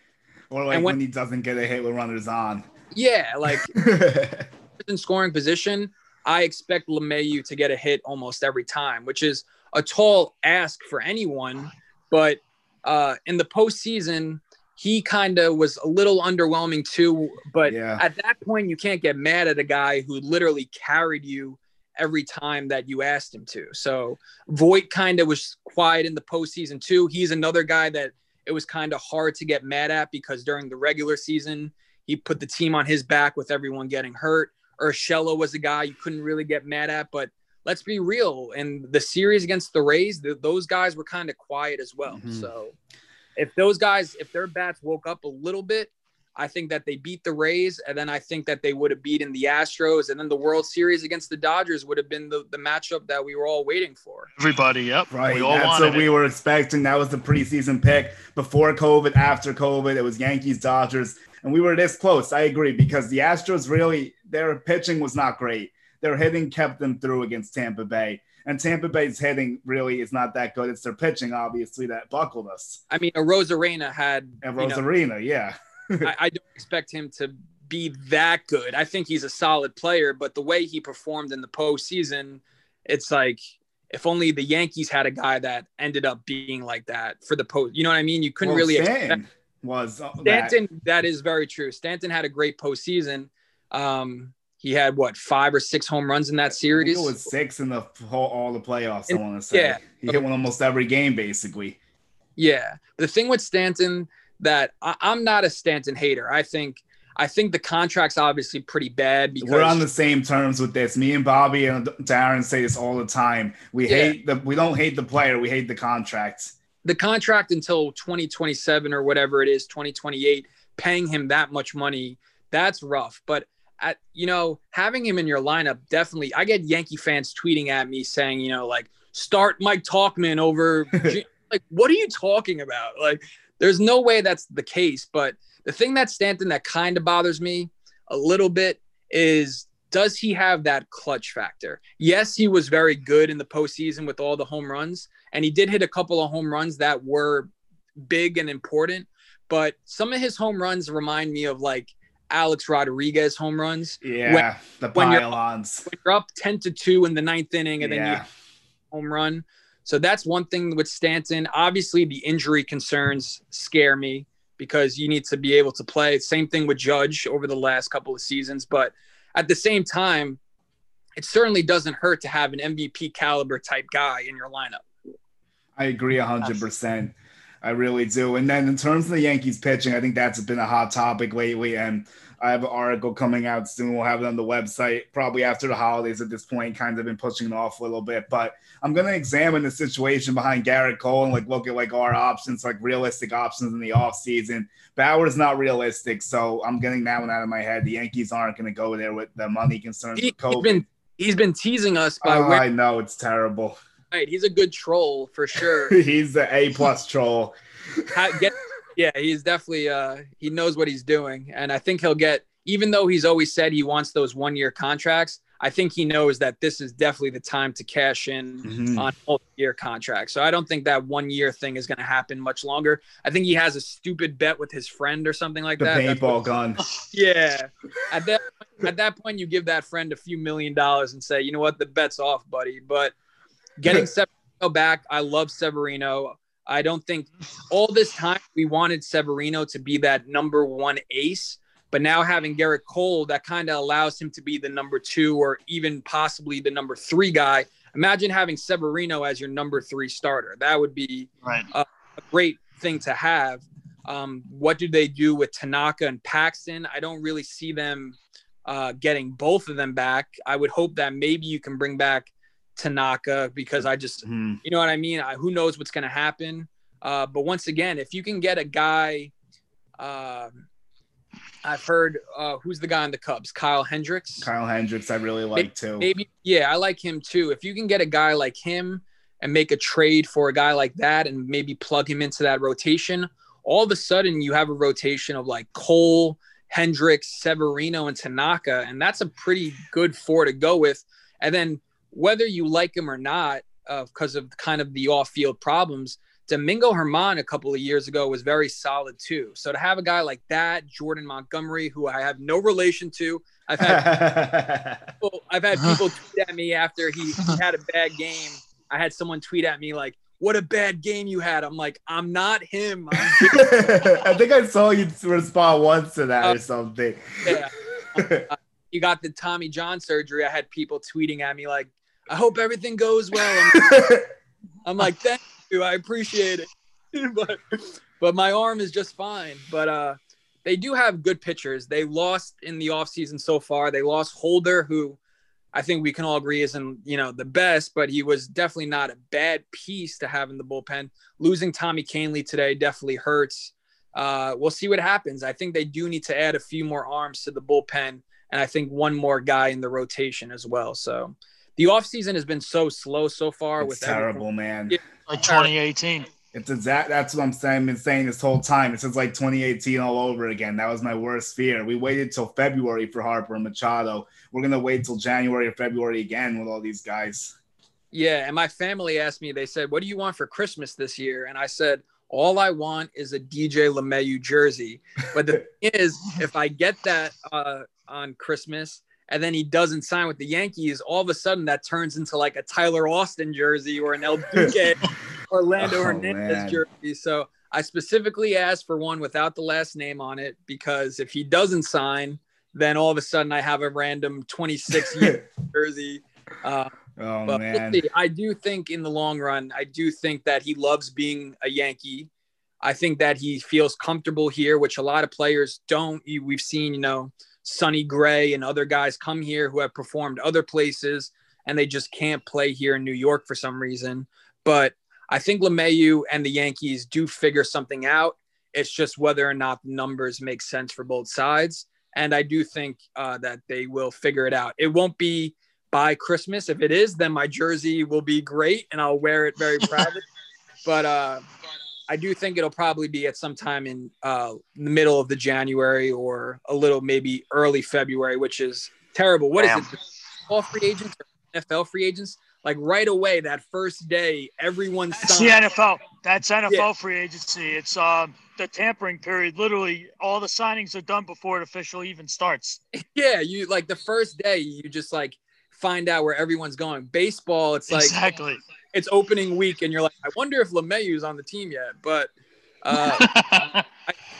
Or like when, when, he doesn't get a hit with runners on. Yeah, like in scoring position, I expect LeMahieu to get a hit almost every time, which is a tall ask for anyone. But uh, in the postseason, he kind of was a little underwhelming too. But yeah. at that point, you can't get mad at a guy who literally carried you every time that you asked him to. So Voit kind of was quiet in the postseason too. He's another guy that it was kind of hard to get mad at because during the regular season, he put the team on his back with everyone getting hurt. Urshela was a guy you couldn't really get mad at, but let's be real. And the series against the Rays, the, those guys were kind of quiet as well. Mm-hmm. So if those guys, if their bats woke up a little bit, I think that they beat the Rays, and then I think that they would have beaten the Astros, and then the World Series against the Dodgers would have been the, the matchup that we were all waiting for. Everybody, yep, right. We That's what it. we were expecting. That was the preseason pick before COVID, after COVID. It was Yankees, Dodgers, and we were this close. I agree because the Astros really their pitching was not great their hitting kept them through against Tampa Bay. And Tampa Bay's hitting really is not that good. It's their pitching, obviously, that buckled us. I mean, Arozarena had. And Arozarena, know, yeah. I, I don't expect him to be that good. I think he's a solid player, but the way he performed in the postseason, it's like if only the Yankees had a guy that ended up being like that for the post. You know what I mean? You couldn't well, really expect. Was Stanton? That. that is very true. Stanton had a great postseason. Um, he had what five or six home runs in that series. it was six in the whole all the playoffs. And, I want to say. Yeah, he hit one almost every game basically. Yeah, the thing with Stanton that I, am not a Stanton hater. I think I think the contract's obviously pretty bad because we're on the same terms with this. Me and Bobby and Darren say this all the time. We yeah. hate the we don't hate the player, we hate the contract. The contract until 2027 or whatever it is, 2028, paying him that much money, that's rough. But at, you know, having him in your lineup definitely. I get Yankee fans tweeting at me saying, you know, like start Mike Tauchman over. like, what are you talking about? Like, there's no way that's the case. But the thing that Stanton that kind of bothers me a little bit is does he have that clutch factor? Yes, he was very good in the postseason with all the home runs, and he did hit a couple of home runs that were big and important. But some of his home runs remind me of like Alex Rodriguez home runs. Yeah, when, the pylons. When you're, when you're, up ten to two in the ninth inning, and yeah. then you home run. So that's one thing with Stanton. Obviously, the injury concerns scare me because you need to be able to play. Same thing with Judge over the last couple of seasons, but at the same time, it certainly doesn't hurt to have an MVP caliber type guy in your lineup. I agree hundred percent. I really do. And then in terms of the Yankees pitching, I think that's been a hot topic lately. And I have an article coming out soon. We'll have it on the website probably after the holidays at this point, kind of been pushing it off a little bit. But I'm going to examine the situation behind Gerrit Cole and like look at like our options, like realistic options in the offseason. Bauer's not realistic. So I'm getting that one out of my head. The Yankees aren't going to go there with the money concerns He, has been he's been teasing us by Oh, where I know it's terrible. Right. He's a good troll for sure. He's the A plus troll. Get, yeah, he's definitely uh he knows what he's doing, and I think he'll get. Even though he's always said he wants those one year contracts, I think he knows that this is definitely the time to cash in Mhm. on multi year contracts. So I don't think that one year thing is going to happen much longer. I think he has a stupid bet with his friend or something like The that. That's paintball gun. yeah. At that at that point, you give that friend a few million dollars and say, you know what, the bet's off, buddy. But getting Severino back, I love Severino. I don't think all this time we wanted Severino to be that number one ace, but now having Gerrit Cole, that kind of allows him to be the number two or even possibly the number three guy. Imagine having Severino as your number three starter. That would be Right. a great thing to have. Um, what do they do with Tanaka and Paxton? I don't really see them uh, getting both of them back. I would hope that maybe you can bring back Tanaka because I just, Mhm. you know what I mean? I, who knows what's going to happen? Uh, but once again, if you can get a guy, um I've heard uh, who's the guy on the Cubs, Kyle Hendricks. Kyle Hendricks, I really like too. Maybe, yeah, I like him too. If you can get a guy like him and make a trade for a guy like that and maybe plug him into that rotation, all of a sudden you have a rotation of like Cole, Hendricks, Severino, and Tanaka, and that's a pretty good four to go with. And then whether you like him or not, uh, because of kind of the off-field problems, Domingo Germán a couple of years ago was very solid too. So to have a guy like that, Jordan Montgomery, who I have no relation to, I've had people, I've had people tweet at me after he, he had a bad game. I had someone tweet at me like, "What a bad game you had." I'm like, "I'm not him." I'm I think I saw you respond once to that or Uh, something. yeah. you got the Tommy John surgery. I had people tweeting at me like, "I hope everything goes well." I'm, I'm like, "Thank you, I appreciate it," but but my arm is just fine. But uh, they do have good pitchers. They lost in the offseason so far. They lost Holder, who I think we can all agree isn't you know the best, but he was definitely not a bad piece to have in the bullpen. Losing Tommy Kahnle today definitely hurts. Uh, we'll see what happens. I think they do need to add a few more arms to the bullpen, and I think one more guy in the rotation as well. So the offseason has been so slow so far. it's with everything. terrible, man. Yeah. Like 2018. It's exact. That's what I'm saying. I've been saying this whole time. It's just like 2018 all over again. That was my worst fear. We waited till February for Harper and Machado. We're gonna wait till January or February again with all these guys. Yeah, and my family asked me. They said, "What do you want for Christmas this year?" And I said, "All I want is a DJ LeMahieu jersey." But the thing is, if I get that uh, on Christmas and then he doesn't sign with the Yankees, all of a sudden that turns into like a Tyler Austin jersey or an El Duque Orlando Oh, Hernandez man. jersey. So I specifically asked for one without the last name on it because if he doesn't sign, then all of a sudden I have a random 26 year jersey. Uh, oh but man. we'll. I do think in the long run, I do think that he loves being a Yankee. I think that he feels comfortable here, which a lot of players don't. We've seen, you know, Sonny Gray and other guys come here who have performed other places and they just can't play here in New York for some reason. But I think LeMahieu and the Yankees do figure something out. It's just whether or not the numbers make sense for both sides. And I do think uh, that they will figure it out. It won't be by Christmas. If it is, then my jersey will be great and I'll wear it very proudly. but uh, I do think it'll probably be at some time in uh, the middle of the January or a little maybe early February, which is terrible. What is Damn. it? All free agents or NFL free agents? Like right away, that first day, everyone That's signed. the NFL. That's NFL Yeah. free agency. It's um the tampering period. Literally, all the signings are done before it officially even starts. Yeah, you like the first day, you just like find out where everyone's going. Baseball, it's like exactly. It's opening week, and you're like, I wonder if LeMahieu's on the team yet. But uh, I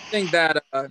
think that uh,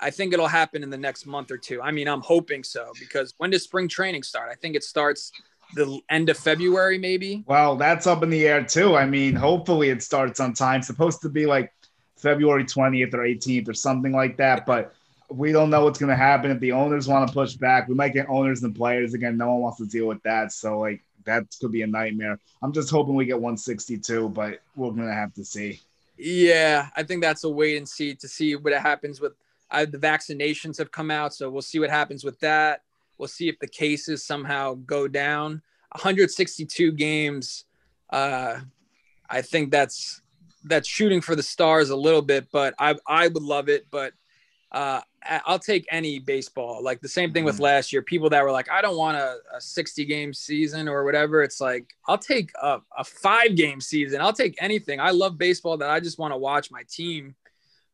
I think it'll happen in the next month or two. I mean, I'm hoping so because when does spring training start? I think it starts the end of February, maybe. Well, that's up in the air too. I mean, hopefully it starts on time. Supposed to be like February 20th or 18th or something like that, but we don't know what's going to happen if the owners want to push back. We might get owners and players again. No one wants to deal with that. So like that could be a nightmare. I'm just hoping we get 162, but we're to have to see. Yeah, I think that's a wait and see to see what happens with uh, the vaccinations have come out, so we'll see what happens with that. We'll see if the cases somehow go down. 162 games. Uh, I think that's that's shooting for the stars a little bit, but I I would love it. But uh, I'll take any baseball. Like the same thing with mm-hmm. last year. People that were like, I don't want a, a 60 game season or whatever. It's like, I'll take a, a five game season. I'll take anything. I love baseball that I just want to watch my team,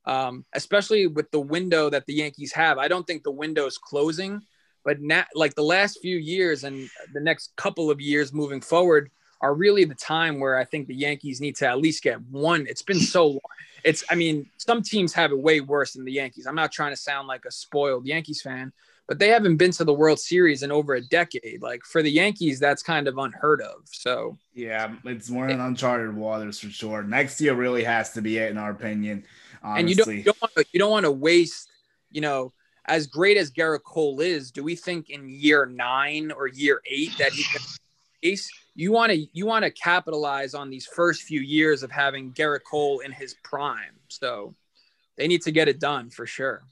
um, especially with the window that the Yankees have. I don't think the window is closing. But now, like the last few years and the next couple of years moving forward are really the time where I think the Yankees need to at least get one. It's been so long. It's, I mean, some teams have it way worse than the Yankees. I'm not trying to sound like a spoiled Yankees fan, but they haven't been to the World Series in over a decade. Like for the Yankees, that's kind of unheard of. So yeah, it's more than uncharted waters for sure. Next year really has to be it, in our opinion. Honestly. And you don't, you don't want to, you don't want to waste, you know, as great as Gerrit Cole is, do we think in year nine or year eight that he can You want to you want to capitalize on these first few years of having Gerrit Cole in his prime. So they need to get it done for sure.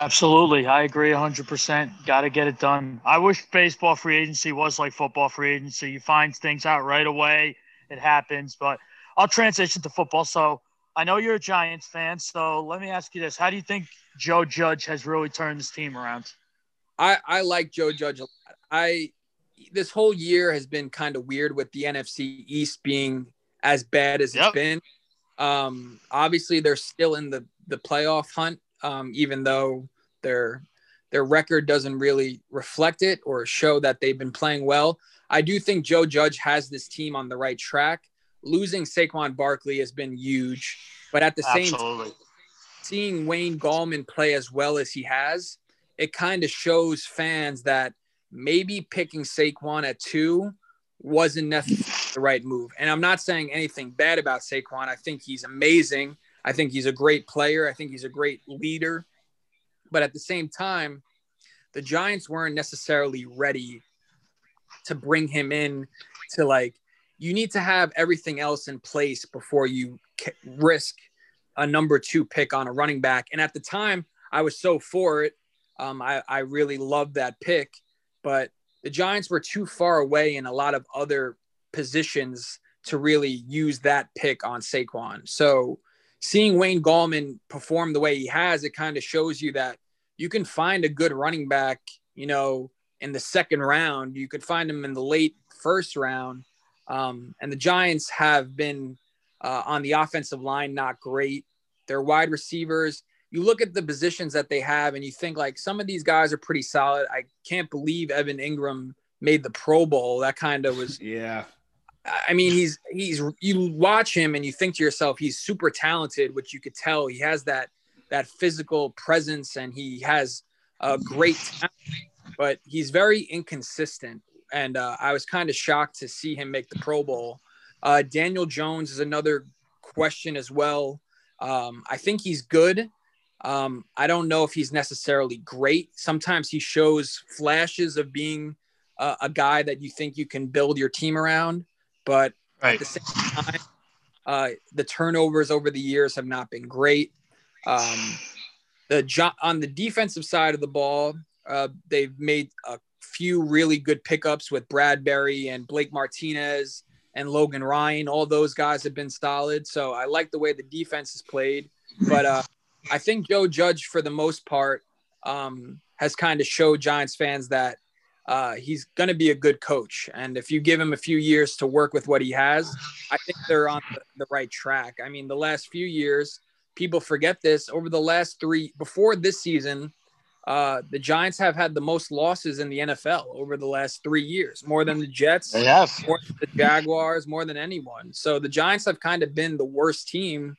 Absolutely. I agree 100%. Got to get it done. I wish baseball free agency was like football free agency. You find things out right away, it happens. But I'll transition to football. So I know you're a Giants fan. So let me ask you this How do you think Joe Judge has really turned this team around. I, I like Joe Judge a lot. I this whole year has been kind of weird with the NFC East being as bad as yep. it's been. Um, obviously, they're still in the the playoff hunt, um, even though their their record doesn't really reflect it or show that they've been playing well. I do think Joe Judge has this team on the right track. Losing Saquon Barkley has been huge, but at the Absolutely. same time, seeing Wayne Gallman play as well as he has, it kind of shows fans that maybe picking Saquon at two wasn't necessarily the right move. And I'm not saying anything bad about Saquon. I think he's amazing. I think he's a great player. I think he's a great leader. But at the same time, the Giants weren't necessarily ready to bring him in to like, you need to have everything else in place before you risk a number two pick on a running back. And at the time, I was so for it. Um, I, I really loved that pick, but the Giants were too far away in a lot of other positions to really use that pick on Saquon. So seeing Wayne Gallman perform the way he has, it kind of shows you that you can find a good running back, you know, in the second round. You could find him in the late first round. Um, and the Giants have been uh, on the offensive line not great. Their wide receivers, you look at the positions that they have and you think like some of these guys are pretty solid. I can't believe Evan Engram made the Pro Bowl. That kind of was yeah. I mean, he's he's you watch him and you think to yourself, he's super talented, which you could tell he has that that physical presence and he has a great talent, but he's very inconsistent. And uh, I was kind of shocked to see him make the Pro Bowl. Uh, Daniel Jones is another question as well. Um, I think he's good. Um, I don't know if he's necessarily great. Sometimes he shows flashes of being uh, a guy that you think you can build your team around, but right. at the same time, uh, the turnovers over the years have not been great. Um, the jo- on the defensive side of the ball, uh, they've made a few really good pickups with Bradberry and Blake Martinez and Logan Ryan. All those guys have been solid. So I like the way the defense is played. But uh, I think Joe Judge, for the most part, um, has kind of showed Giants fans that uh, he's going to be a good coach. And if you give him a few years to work with what he has, I think they're on the, the right track. I mean, the last few years, people forget this. Over the last three, before this season, uh, the Giants have had the most losses in the NFL over the last three years, more than the Jets, more than the Jaguars, more than anyone. So the Giants have kind of been the worst team,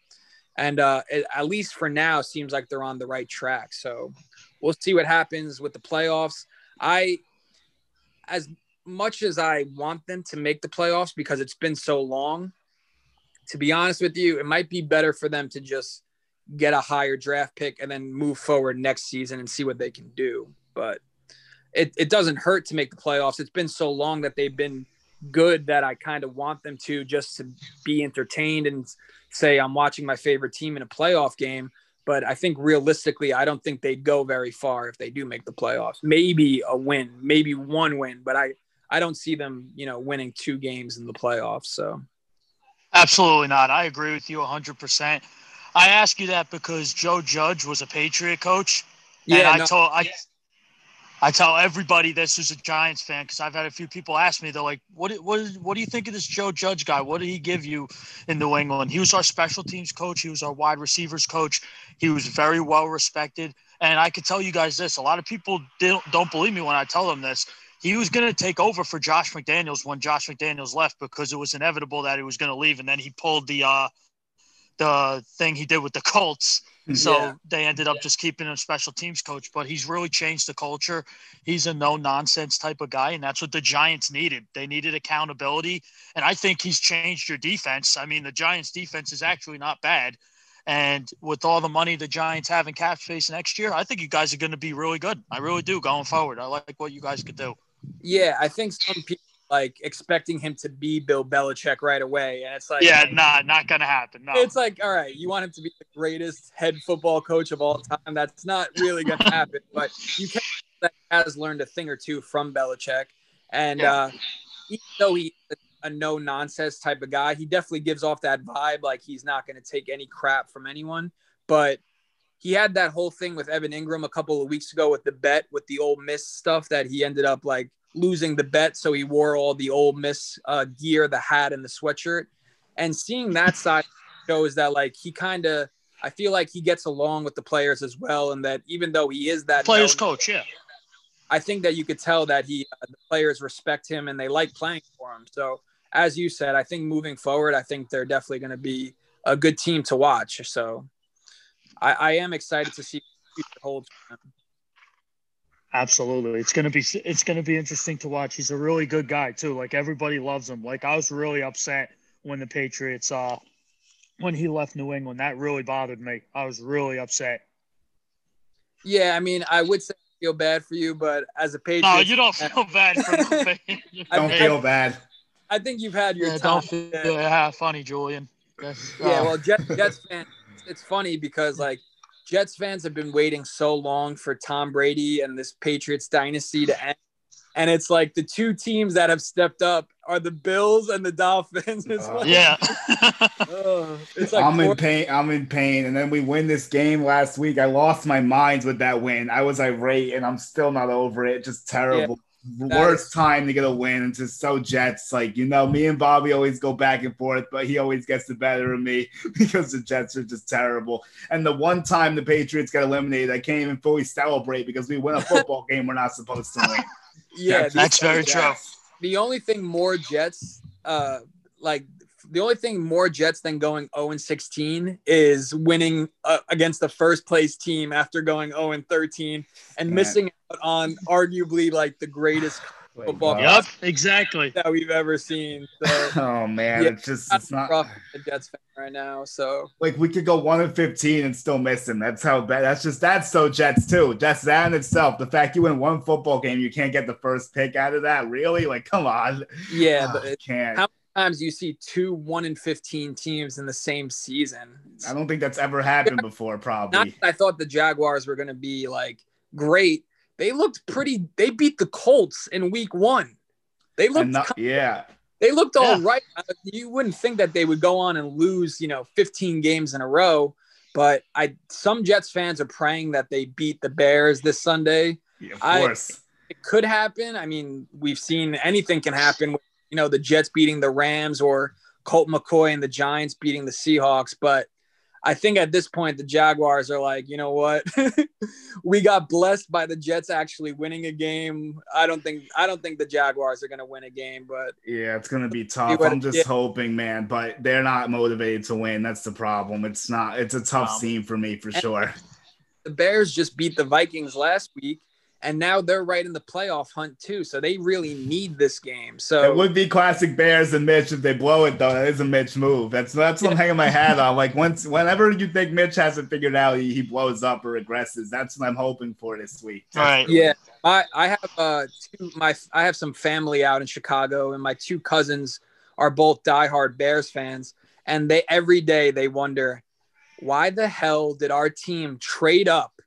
and uh, it, at least for now, seems like they're on the right track. So we'll see what happens with the playoffs. I as much as I want them to make the playoffs because it's been so long, to be honest with you, it might be better for them to just get a higher draft pick and then move forward next season and see what they can do. But it, it doesn't hurt to make the playoffs. It's been so long that they've been good that I kind of want them to just to be entertained and say I'm watching my favorite team in a playoff game. But I think realistically, I don't think they'd go very far if they do make the playoffs. Maybe a win, maybe one win, but I I don't see them, you know, winning two games in the playoffs. So absolutely not. I agree with you 100%. I ask you that because Joe Judge was a Patriot coach. Yeah, and I no, told I I tell everybody this who's a Giants fan because I've had a few people ask me. They're like, "What? What? What do you think of this Joe Judge guy? What did he give you in New England? He was our special teams coach. He was our wide receivers coach. He was very well respected. And I could tell you guys this: a lot of people don't believe me when I tell them this. He was going to take over for Josh McDaniels when Josh McDaniels left because it was inevitable that he was going to leave, and then he pulled the uh, the thing he did with the Colts so yeah. they ended up just keeping him special teams coach, but he's really changed the culture. He's a no nonsense type of guy, and that's what the Giants needed. They needed accountability, and I think he's changed your defense. I mean, the Giants' defense is actually not bad, and with all the money the Giants have in cap space next year, I think you guys are going to be really good. I really do going forward. I like what you guys could do. Yeah, I think some people like expecting him to be Bill Belichick right away. And it's like, yeah, nah, not gonna happen. No. It's like, all right, you want him to be the greatest head football coach of all time. That's not really gonna happen. but you can that has learned a thing or two from Belichick. And yeah. uh, even though he's a no nonsense type of guy, he definitely gives off that vibe like he's not gonna take any crap from anyone. But he had that whole thing with Evan Engram a couple of weeks ago with the bet with the Ole Miss stuff that he ended up like losing the bet, so he wore all the Ole Miss uh, gear, the hat and the sweatshirt. And seeing that side shows that like he kind of, I feel like he gets along with the players as well, and that even though he is that players known, coach, yeah, I think that you could tell that he uh, the players respect him and they like playing for him. So as you said, I think moving forward, I think they're definitely going to be a good team to watch. So I, I am excited to see what future holds for them. Absolutely. It's going to be it's going to be interesting to watch. He's a really good guy too. Like everybody loves him. Like I was really upset when the Patriots uh when he left New England. That really bothered me. I was really upset. Yeah, I mean, I would say I feel bad for you, but as a Patriot, No, you don't feel bad for me. don't feel bad. I think you've had your yeah, time. Don't feel yeah, funny, Julian. Yes. Yeah, well, Jets, Jets fan, it's funny because like Jets fans have been waiting so long for Tom Brady and this Patriots dynasty to end. And it's like the two teams that have stepped up are the Bills and the Dolphins. Uh, yeah. it's like I'm four- in pain. I'm in pain. And then we win this game last week. I lost my mind with that win. I was irate and I'm still not over it. Just terrible. Yeah worst is- time to get a win. It's just so Jets. Like, you know, me and Bobby always go back and forth, but he always gets the better of me because the Jets are just terrible. And the one time the Patriots got eliminated, I can't even fully celebrate because we win a football game we're not supposed to win. Yeah, that's very true. The only thing more Jets, uh, like the only thing more Jets than going 0 and 16 is winning uh, against the first place team after going 0 and 13 and Man. missing out on arguably like the greatest football. Yep, exactly that we've ever seen. So, oh man, yeah, it's just it's not rough the Jets fan right now. So like we could go one and 15 and still miss him. That's how bad. That's just that's so Jets too. That's that in itself. The fact you win one football game, you can't get the first pick out of that. Really? Like, come on. Yeah, oh, but can't. How times you see two one in 15 teams in the same season. I don't think that's ever happened before, probably. I thought the Jaguars were going to be like great. They looked pretty, they beat the Colts in week one. They looked, yeah. They looked all yeah. right. Uh, you wouldn't think that they would go on and lose, you know, 15 games in a row. But I, some Jets fans are praying that they beat the Bears this Sunday. Yeah, of course. I, it could happen. I mean, we've seen anything can happen with you know, the Jets beating the Rams or Colt McCoy and the Giants beating the Seahawks. But I think at this point, the Jaguars are like, you know what? we got blessed by the Jets actually winning a game. I don't think I don't think the Jaguars are going to win a game, but yeah, it's going to be tough. I'm just hoping, man, but they're not motivated to win. That's the problem. It's not. It's a tough um, scene for me for sure. The Bears just beat the Vikings last week, and now they're right in the playoff hunt too. So they really need this game. So it would be classic Bears and Mitch if they blow it though. That is a Mitch move. That's that's what I'm hanging my hat on. Like once, whenever you think Mitch has it figured out, he, he blows up or regresses. That's what I'm hoping for this week. All right. Yeah, I I have uh two my I have some family out in Chicago, and my two cousins are both diehard Bears fans, and they every day they wonder why the hell did our team trade up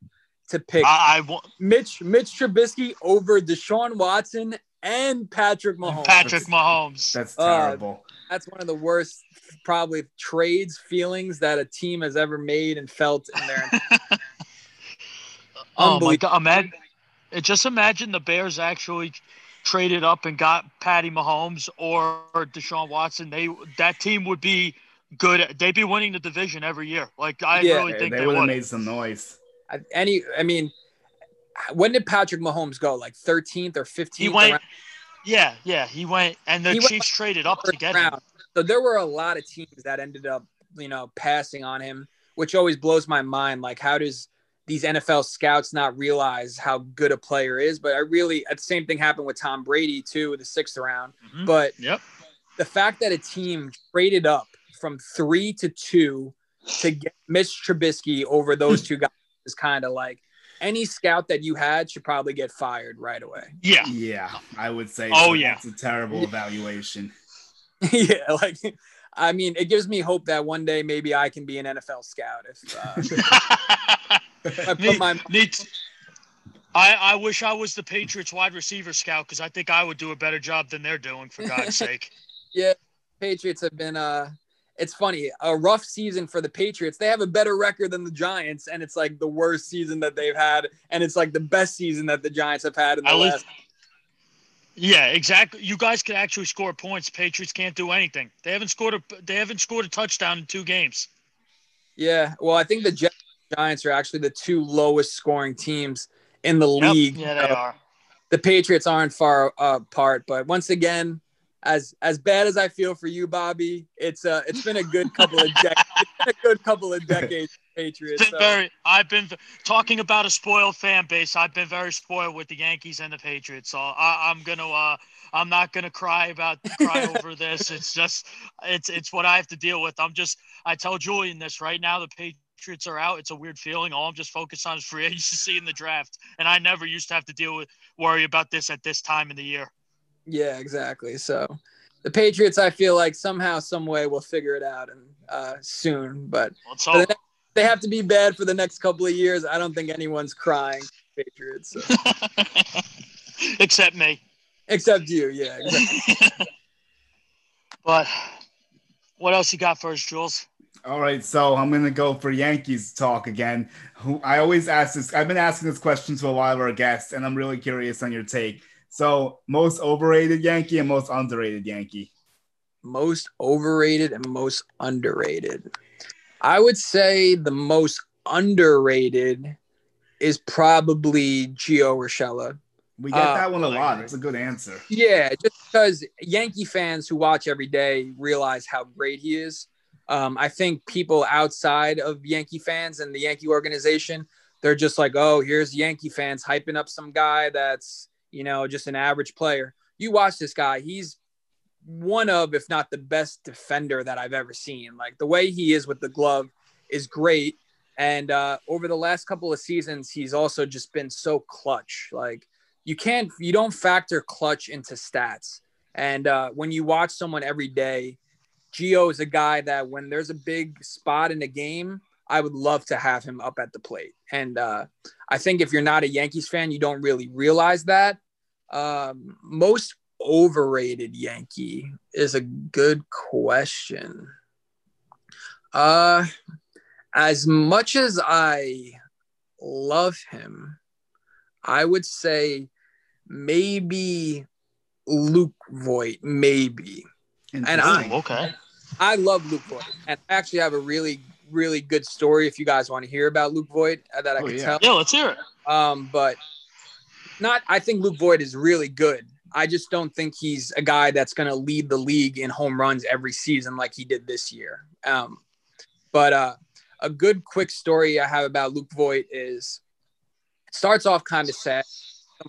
to pick I, I Mitch Mitch Trubisky over Deshaun Watson and Patrick Mahomes. Patrick Mahomes. That's Uh, terrible. That's one of the worst, probably trades feelings that a team has ever made and felt in their. Oh my god! Imagine, just imagine the Bears actually traded up and got Patty Mahomes or Deshaun Watson. They that team would be good. They'd be winning the division every year. Like I Yeah, really think they they, would have made some noise. I- Any, I mean, when did Patrick Mahomes go? Like 13th or 15th? He went. around Yeah, yeah, he went, and the He went Chiefs traded up to get him. So there were a lot of teams that ended up, you know, passing on him, which always blows my mind. Like, how does these NFL scouts not realize how good a player is? But I really, the same thing happened with Tom Brady too, with the sixth round. Mhm. But Yep. the fact that a team traded up from three to two to get Mitch Trubisky over those two guys is kind of like any scout that you had should probably get fired right away. Yeah. Yeah, I would say. Oh, so. yeah. That's a terrible evaluation. yeah, like I mean, it gives me hope that one day maybe I can be an NFL scout if, uh, if I put Need- my need- I, I wish I was the Patriots wide receiver scout because I think I would do a better job than they're doing, for God's sake. Yeah. Patriots have been uh it's funny, a rough season for the Patriots. They have a better record than the Giants, and it's like the worst season that they've had, and it's like the best season that the Giants have had in the least- last. Yeah, exactly. You guys can actually score points. Patriots can't do anything. They haven't scored a they haven't scored a touchdown in two games. Yeah, well, I think the Gi- Giants are actually the two lowest scoring teams in the Yep. league. Yeah, they Uh, are. the Patriots aren't far uh, apart, but once again, as as bad as I feel for you, Bobby, it's uh it's been a good couple of decades. A good couple of decades, Patriots. So- very, I've been talking about a spoiled fan base. I've been very spoiled with the Yankees and the Patriots. So I, I'm gonna, uh, I'm not gonna cry about cry over this. It's just, it's it's what I have to deal with. I'm just, I tell Julian this right now. The Patriots are out. It's a weird feeling. All I'm just focused on is free agency in the draft, and I never used to have to deal with worry about this at this time in the year. Yeah, exactly. So the Patriots, I feel like somehow, some way, will figure it out and uh, soon. But Let's the next- they have to be bad for the next couple of years. I don't think anyone's crying. Patriots, so. Except me. except you. Yeah, exactly. But what else you got for us, Jules? All right, so I'm gonna go for Yankees talk again. Who I always ask this. I've been asking this question to a lot of our guests, and I'm really curious on your take. So, most overrated Yankee and most underrated Yankee. most overrated and most underrated. I would say the most underrated is probably Gio Urshela. We get Uh, that one a lot. It's a good answer. Yeah, just because Yankee fans who watch every day realize how great he is. Um, I think people outside of Yankee fans and the Yankee organization, they're just like, oh, here's Yankee fans hyping up some guy that's, you know, just an average player. You watch this guy, he's one of, if not the best defender that I've ever seen. Like the way he is with the glove is great. And uh, over the last couple of seasons, he's also just been so clutch. Like you can't, you don't factor clutch into stats. And uh, when you watch someone every day, Gio is a guy that when there's a big spot in a game, I would love to have him up at the plate. And uh, I think if you're not a Yankees fan, you don't really realize that. Um, most overrated Yankee is a good question. Uh, as much as I love him, I would say maybe Luke Voit, maybe. And I- okay. I love Luke Voit, and I actually have a really, really good story if you guys want to hear about Luke Voit uh, that I Oh, could yeah. tell. Yeah, let's hear it. Um, but not. I think Luke Voit is really good. I just don't think he's a guy that's going to lead the league in home runs every season like he did this year. Um, but uh, a good quick story I have about Luke Voit is starts off kind of sad.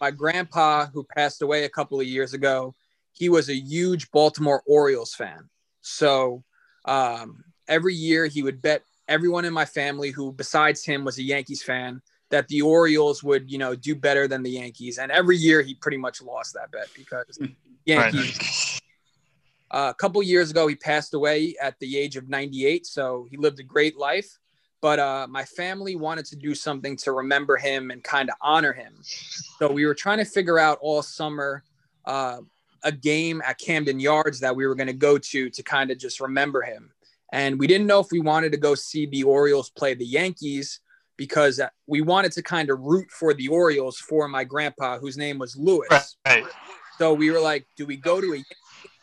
my grandpa, who passed away a couple of years ago, he was a huge Baltimore Orioles fan. So um, every year he would bet everyone in my family who, besides him, was a Yankees fan that the Orioles would, you know, do better than the Yankees. And every year he pretty much lost that bet because Yankees. Right. Uh, a couple years ago, he passed away at the age of 98. So he lived a great life. But uh, my family wanted to do something to remember him and kind of honor him. So we were trying to figure out all summer uh, a game at Camden Yards that we were going to go to to kind of just remember him. And we didn't know if we wanted to go see the Orioles play the Yankees because we wanted to kind of root for the Orioles for my grandpa, whose name was Lewis. Right. So we were like, do we go to a game?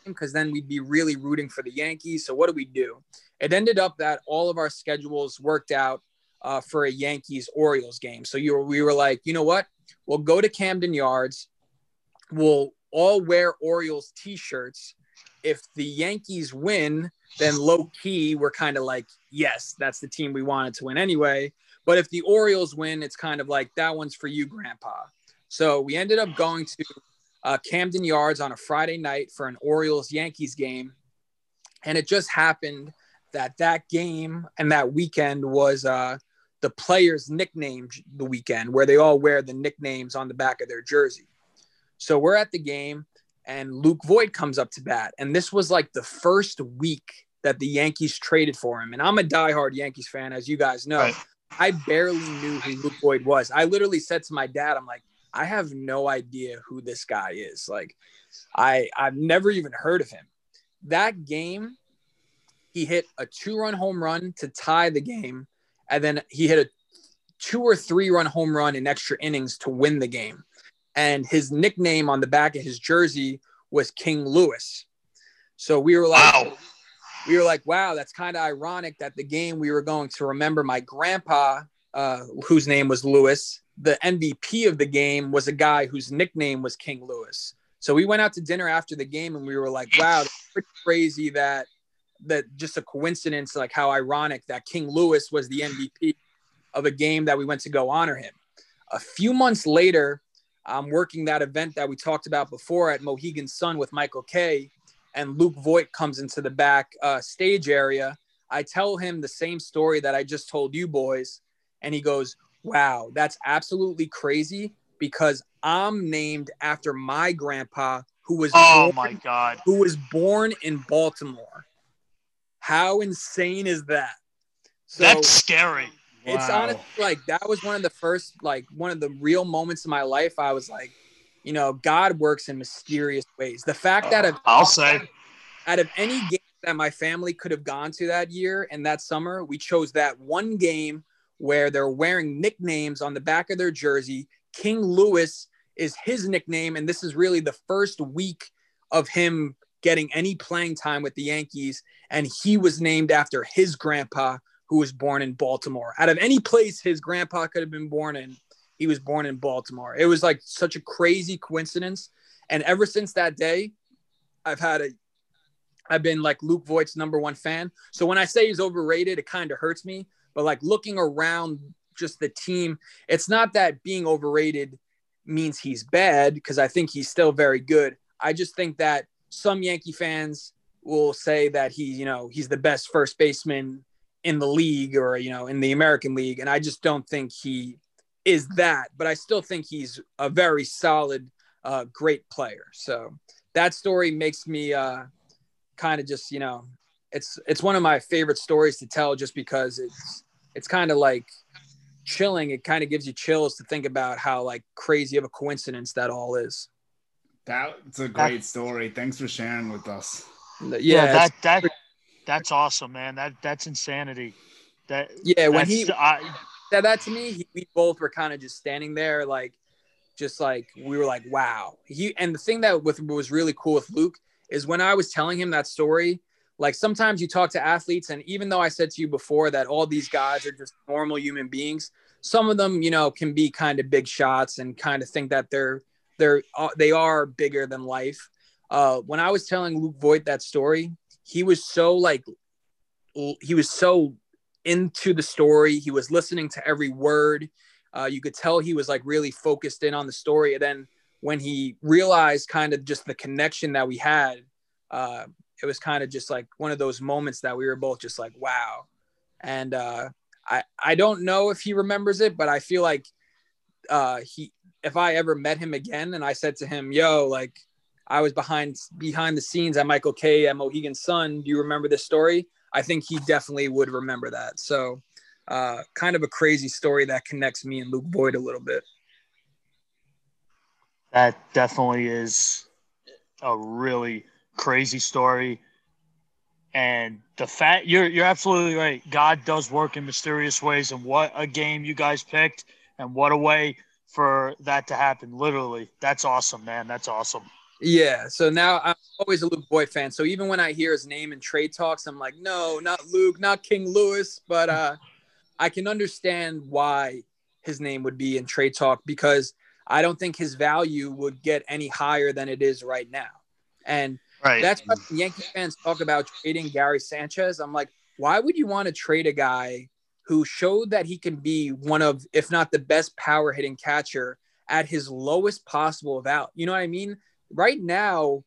Because then we'd be really rooting for the Yankees. So what do we do? It ended up that all of our schedules worked out uh, for a Yankees Orioles game. So you were, we were like, you know what? We'll go to Camden Yards. We'll all wear Orioles t-shirts. If the Yankees win, then low key we're kind of like, yes, that's the team we wanted to win anyway. But if the Orioles win, it's kind of like that one's for you, Grandpa. So we ended up going to uh, Camden Yards on a Friday night for an Orioles Yankees game, and it just happened that that game and that weekend was uh, the players' nickname the weekend, where they all wear the nicknames on the back of their jersey. So we're at the game, and Luke Voit comes up to bat, and this was like the first week that the Yankees traded for him. And I'm a diehard Yankees fan, as you guys know. Right. I barely knew who Luke Voit was. I literally said to my dad, I'm like, I have no idea who this guy is. Like, I I've never even heard of him. That game, he hit a two-run home run to tie the game, and then he hit a two or three-run home run in extra innings to win the game. And his nickname on the back of his jersey was King Lewis. So we were like, wow we were like, wow, that's kind of ironic that the game we were going to remember my grandpa, uh, whose name was Lewis, the MVP of the game was a guy whose nickname was King Lewis. So we went out to dinner after the game and we were like, wow, pretty crazy that that just a coincidence, like how ironic that King Lewis was the MVP of a game that we went to go honor him. A few months later, I'm working that event that we talked about before at Mohegan Sun with Michael Kay and Luke Voit comes into the back uh, stage area, I tell him the same story that I just told you boys. And he goes, Wow, that's absolutely crazy because I'm named after my grandpa who was oh born, my god who was born in Baltimore. How insane is that? So that's scary. It's wow. honestly like that was one of the first like one of the real moments in my life. I was like, you know, God works in mysterious ways. The fact that of, I'll say out of any game that my family could have gone to that year and that summer, we chose that one game where they're wearing nicknames on the back of their jersey. King Lewis is his nickname, and this is really the first week of him getting any playing time with the Yankees. And he was named after his grandpa, who was born in Baltimore. Out of any place his grandpa could have been born in, he was born in Baltimore. It was like such a crazy coincidence. And ever since that day, I've had a I've been like Luke Voit's number one fan. So when I say he's overrated, it kind of hurts me. But like looking around just the team, it's not that being overrated means he's bad because I think he's still very good. I just think that some Yankee fans will say that he, you know, he's the best first baseman in the league or, you know, in the American League. And I just don't think he is that, but I still think he's a very solid, uh, great player. So that story makes me uh, kind of just, you know, it's it's one of my favorite stories to tell, just because it's it's kind of like chilling. It kind of gives you chills to think about how like crazy of a coincidence that all is. That's a great story. Thanks for sharing with us. Yeah, yeah that that that's awesome, man. That that's insanity. That yeah, when he I, that that to me, he, we both were kind of just standing there, like, just like we were like, wow. He and the thing that with was really cool with Luke is when I was telling him that story. Like sometimes you talk to athletes, and even though I said to you before that all these guys are just normal human beings, some of them, you know, can be kind of big shots and kind of think that they're they're uh, they are bigger than life. Uh, when I was telling Luke Voit that story, he was so like he was so into the story. He was listening to every word. Uh, you could tell he was like really focused in on the story. And then when he realized kind of just the connection that we had, uh, it was kind of just like one of those moments that we were both just like, wow. And uh, I I don't know if he remembers it, but I feel like uh, he if I ever met him again and I said to him, "Yo, like I was behind behind the scenes at Michael Kay at Mohegan Sun. Do you remember this story?" I think he definitely would remember that. So, uh, kind of a crazy story that connects me and Luke Voit a little bit. That definitely is a really crazy story. And the fact you're you're absolutely right. God does work in mysterious ways, and what a game you guys picked, and what a way for that to happen. Literally, that's awesome, man. That's awesome. Yeah. So now I'm always a Luke Voit fan. So even when I hear his name in trade talks, I'm like, no, not Luke, not King Lewis. But uh, I can understand why his name would be in trade talk because I don't think his value would get any higher than it is right now. And right. that's what Yankee fans talk about trading Gary Sanchez. I'm like, why would you want to trade a guy who showed that he can be one of, if not the best power hitting catcher at his lowest possible value? You know what I mean? Right now,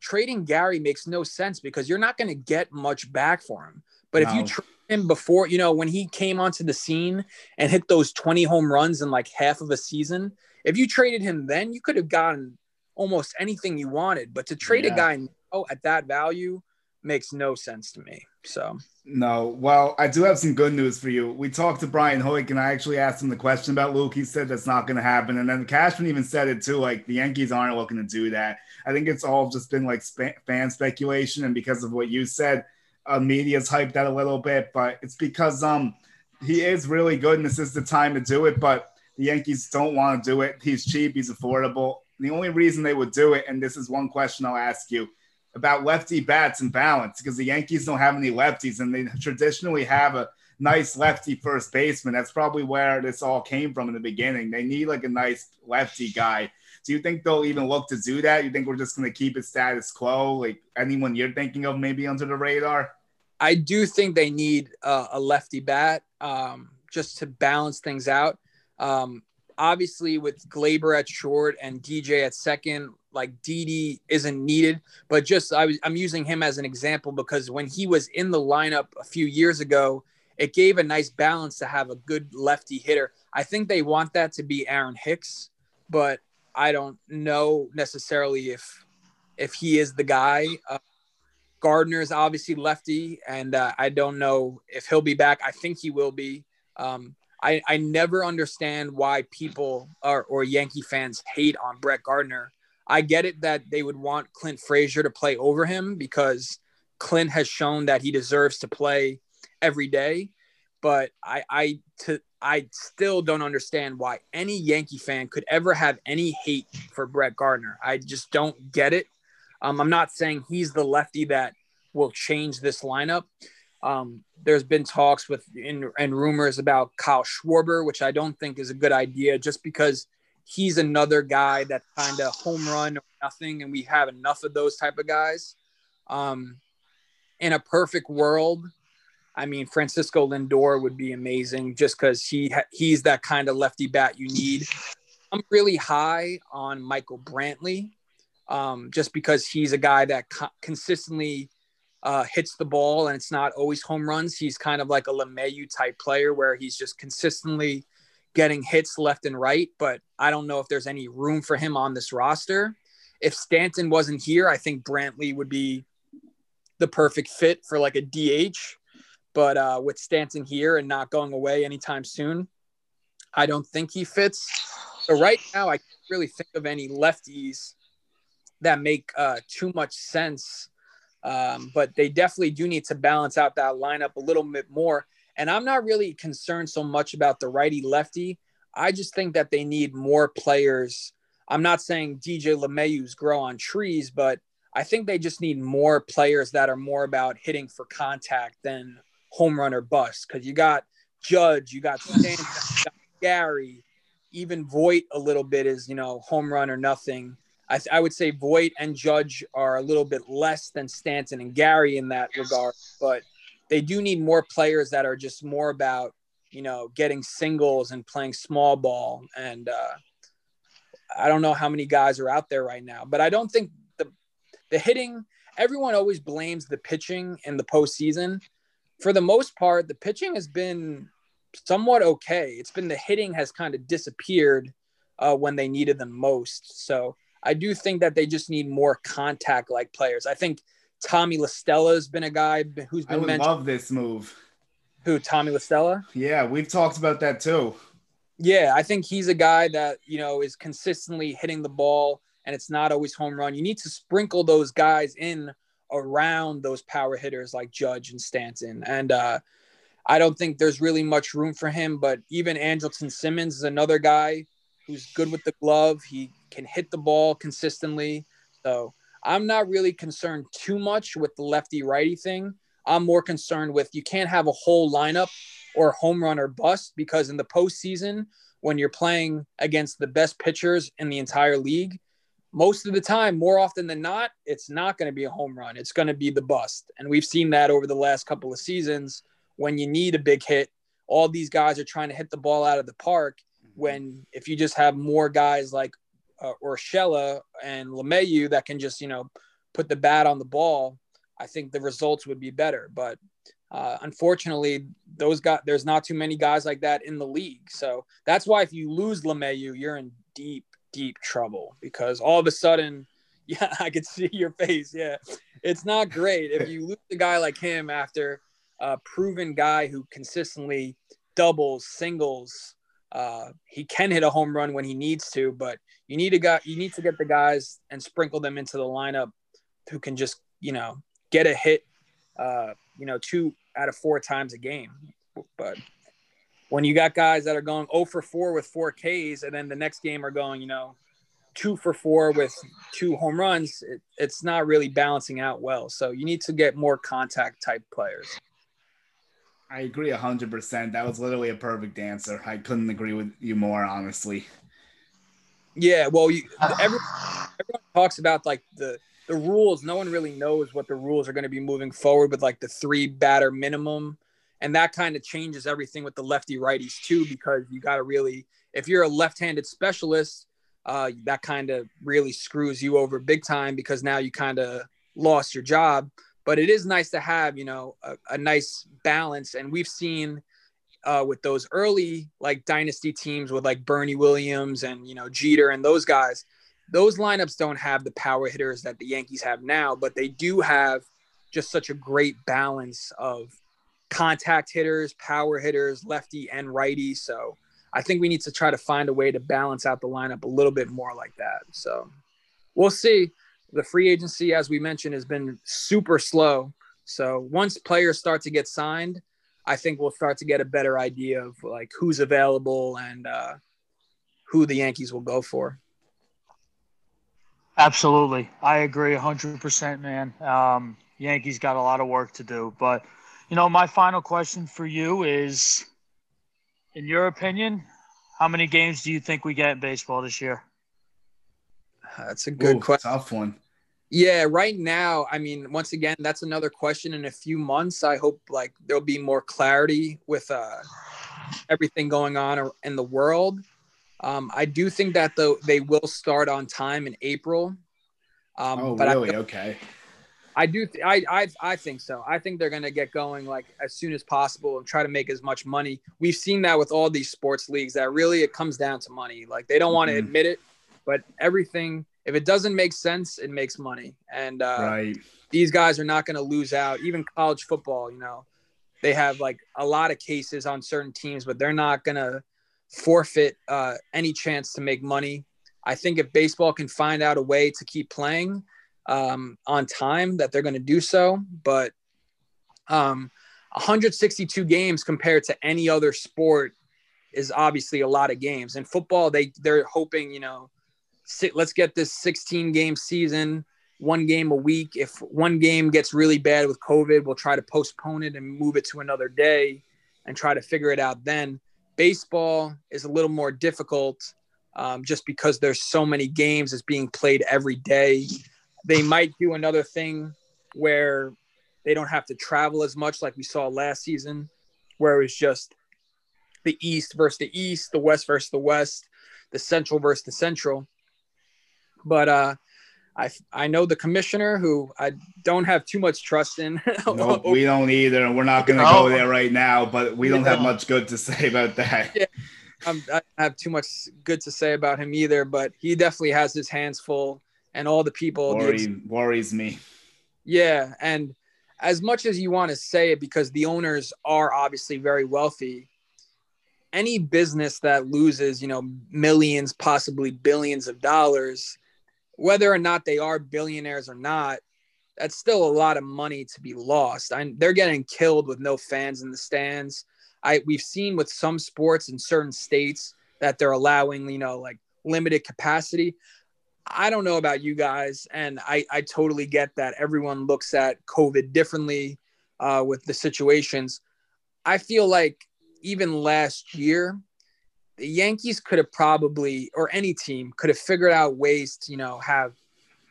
trading Gary makes no sense because you're not going to get much back for him. But no. if you trade him before, you know, when he came onto the scene and hit those 20 home runs in like half of a season, if you traded him then, you could have gotten almost anything you wanted. But to trade yeah. a guy now at that value makes no sense to me. So no, well, I do have some good news for you. We talked to Brian Hoch, and I actually asked him the question about Luke. He said that's not going to happen, and then Cashman even said it too. Like the Yankees aren't looking to do that. I think it's all just been like sp- fan speculation, and because of what you said, uh, media's hyped that a little bit. But it's because um he is really good, and this is the time to do it. But the Yankees don't want to do it. He's cheap. He's affordable. The only reason they would do it, and this is one question I'll ask you about lefty bats and balance because the Yankees don't have any lefties and they traditionally have a nice lefty first baseman. That's probably where this all came from in the beginning. They need like a nice lefty guy. Do you think they'll even look to do that? You think we're just going to keep it status quo? Like anyone you're thinking of maybe under the radar? I do think they need uh, a lefty bat um, just to balance things out. Um, obviously, with Gleyber at short and DJ at second, like Didi isn't needed, but just I was I'm using him as an example because when he was in the lineup a few years ago, it gave a nice balance to have a good lefty hitter. I think they want that to be Aaron Hicks, but I don't know necessarily if if he is the guy. Uh, Gardner is obviously lefty, and uh, I don't know if he'll be back. I think he will be. Um, I, I never understand why people are, or Yankee fans hate on Brett Gardner I get it that they would want Clint Frazier to play over him because Clint has shown that he deserves to play every day. But I I to I still don't understand why any Yankee fan could ever have any hate for Brett Gardner. I just don't get it. Um, I'm not saying he's the lefty that will change this lineup. Um, there's been talks with in, and rumors about Kyle Schwarber, which I don't think is a good idea, just because he's another guy that's kind of home run or nothing, and we have enough of those type of guys. Um, in a perfect world, I mean, Francisco Lindor would be amazing just because he ha- he's that kind of lefty bat you need. I'm really high on Michael Brantley, um, just because he's a guy that co- consistently uh, hits the ball and it's not always home runs. He's kind of like a LeMahieu type player where he's just consistently getting hits left and right, but I don't know if there's any room for him on this roster. If Stanton wasn't here, I think Brantley would be the perfect fit for like a DH. But uh, with Stanton here and not going away anytime soon, I don't think he fits. So right now, I can't really think of any lefties that make uh, too much sense. Um, but they definitely do need to balance out that lineup a little bit more. And I'm not really concerned so much about the righty lefty. I just think that they need more players. I'm not saying DJ LeMahieu's grow on trees, but I think they just need more players that are more about hitting for contact than home run or bust. Because you got Judge, you got Stanton, you got Gary, even Voit a little bit is you know home run or nothing. I, I would say Voit and Judge are a little bit less than Stanton and Gary in that regard, but they do need more players that are just more about you know, getting singles and playing small ball. And uh, I don't know how many guys are out there right now, but I don't think the the hitting. Everyone always blames the pitching in the postseason. For the most part, the pitching has been somewhat okay. It's been the hitting has kind of disappeared uh, when they needed them most. So I do think that they just need more contact like players. I think Tommy La Stella has been a guy who's been I would mentioned. love this move. Who Tommy La Stella? Yeah, we've talked about that too. Yeah, I think he's a guy that you know is consistently hitting the ball, and it's not always home run. You need to sprinkle those guys in around those power hitters like Judge and Stanton, and uh, I don't think there's really much room for him. But even Andrelton Simmons is another guy who's good with the glove. He can hit the ball consistently. So I'm not really concerned too much with the lefty righty thing. I'm more concerned with you can't have a whole lineup or home run or bust because in the postseason, when you're playing against the best pitchers in the entire league, most of the time, more often than not, it's not going to be a home run. It's going to be the bust. And we've seen that over the last couple of seasons when you need a big hit. All these guys are trying to hit the ball out of the park. Mm-hmm. When if you just have more guys like uh, Urshela and LeMahieu that can just, you know, put the bat on the ball, I think the results would be better. But uh, unfortunately, those guys, there's not too many guys like that in the league. So that's why if you lose LeMahieu, you're in deep, deep trouble because all of a sudden, yeah, I could see your face. Yeah, it's not great if you lose a guy like him after a proven guy who consistently doubles, singles. Uh, he can hit a home run when he needs to, but you need a guy. You need to get the guys and sprinkle them into the lineup who can just you know get a hit. Uh, you know, two out of four times a game. But when you got guys that are going 0 for 4 with four Ks, and then the next game are going, you know, two for four with two home runs, it, it's not really balancing out well. So you need to get more contact type players. I agree 100%. That was literally a perfect answer. I couldn't agree with you more, honestly. Yeah, well, you, everyone, everyone talks about like the the rules. No one really knows what the rules are going to be moving forward with like the three batter minimum, and that kind of changes everything with the lefty righties too. Because you got to really, if you're a left-handed specialist, uh, that kind of really screws you over big time because now you kind of lost your job. But it is nice to have, you know, a, a nice balance, and we've seen uh, with those early like dynasty teams with like Bernie Williams and you know Jeter and those guys, those lineups don't have the power hitters that the Yankees have now, but they do have just such a great balance of contact hitters, power hitters, lefty and righty. So I think we need to try to find a way to balance out the lineup a little bit more like that. So we'll see. The free agency, as we mentioned, has been super slow. So once players start to get signed, I think we'll start to get a better idea of like who's available and uh, who the Yankees will go for. Absolutely. I agree 100%, man. Um, Yankees got a lot of work to do. But, you know, my final question for you is in your opinion, how many games do you think we get in baseball this year? That's a good Ooh, question. Tough one. Yeah, right now, I mean, once again, that's another question in a few months. I hope like there'll be more clarity with uh, everything going on in the world. Um, I do think that though they will start on time in April. Um, oh, but really? I, okay. I do. Th- I, I I think so. I think they're going to get going like as soon as possible and try to make as much money. We've seen that with all these sports leagues. That really it comes down to money. Like they don't want to Mhm. admit it, but everything if it doesn't make sense, it makes money. And uh, right. these guys are not going to lose out. Even college football, you know, they have like a lot of cases on certain teams, but they're not going to forfeit uh, any chance to make money. I think if baseball can find out a way to keep playing um, on time, that they're going to do so. But um, 162 games compared to any other sport is obviously a lot of games. In football, they they're hoping, you know, si- let's get this 16 game season, one game a week. If one game gets really bad with COVID, we'll try to postpone it and move it to another day and try to figure it out then. Baseball is a little more difficult um, just because there's so many games that's being played every day. They might do another thing where they don't have to travel as much like we saw last season, where it was just the East versus the East, the West versus the West, the Central versus the Central. But uh, I I know the commissioner who I don't have too much trust in. nope, we don't either, and we're not going to No. go there right now. But we don't have much good to say about that. Yeah. um, I don't have too much good to say about him either, but he definitely has his hands full, and all the people. the ex- worries me. yeah, and as much as you want to say it, because the owners are obviously very wealthy, any business that loses, you know, millions, possibly billions of dollars, whether or not they are billionaires or not, that's still a lot of money to be lost. They're getting killed with no fans in the stands. I we've seen with some sports in certain states that they're allowing, you know, like limited capacity. I don't know about you guys, and I, I totally get that everyone looks at COVID differently uh, with the situations. I feel like even last year, the Yankees could have probably, or any team could have figured out ways to, you know, have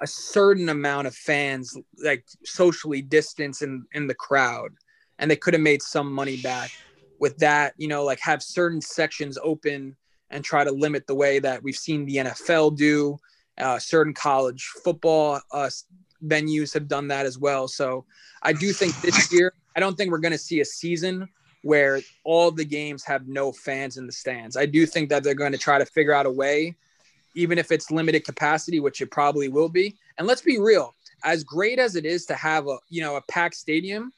a certain amount of fans like socially distance in, in the crowd. And they could have made some money back with that, you know, like have certain sections open and try to limit the way that we've seen the NFL do. Uh, certain college football uh, venues have done that as well. So I do think this year, I don't think we're going to see a season where all the games have no fans in the stands. I do think that they're going to try to figure out a way, even if it's limited capacity, which it probably will be. And let's be real, as great as it is to have a you know a packed stadium,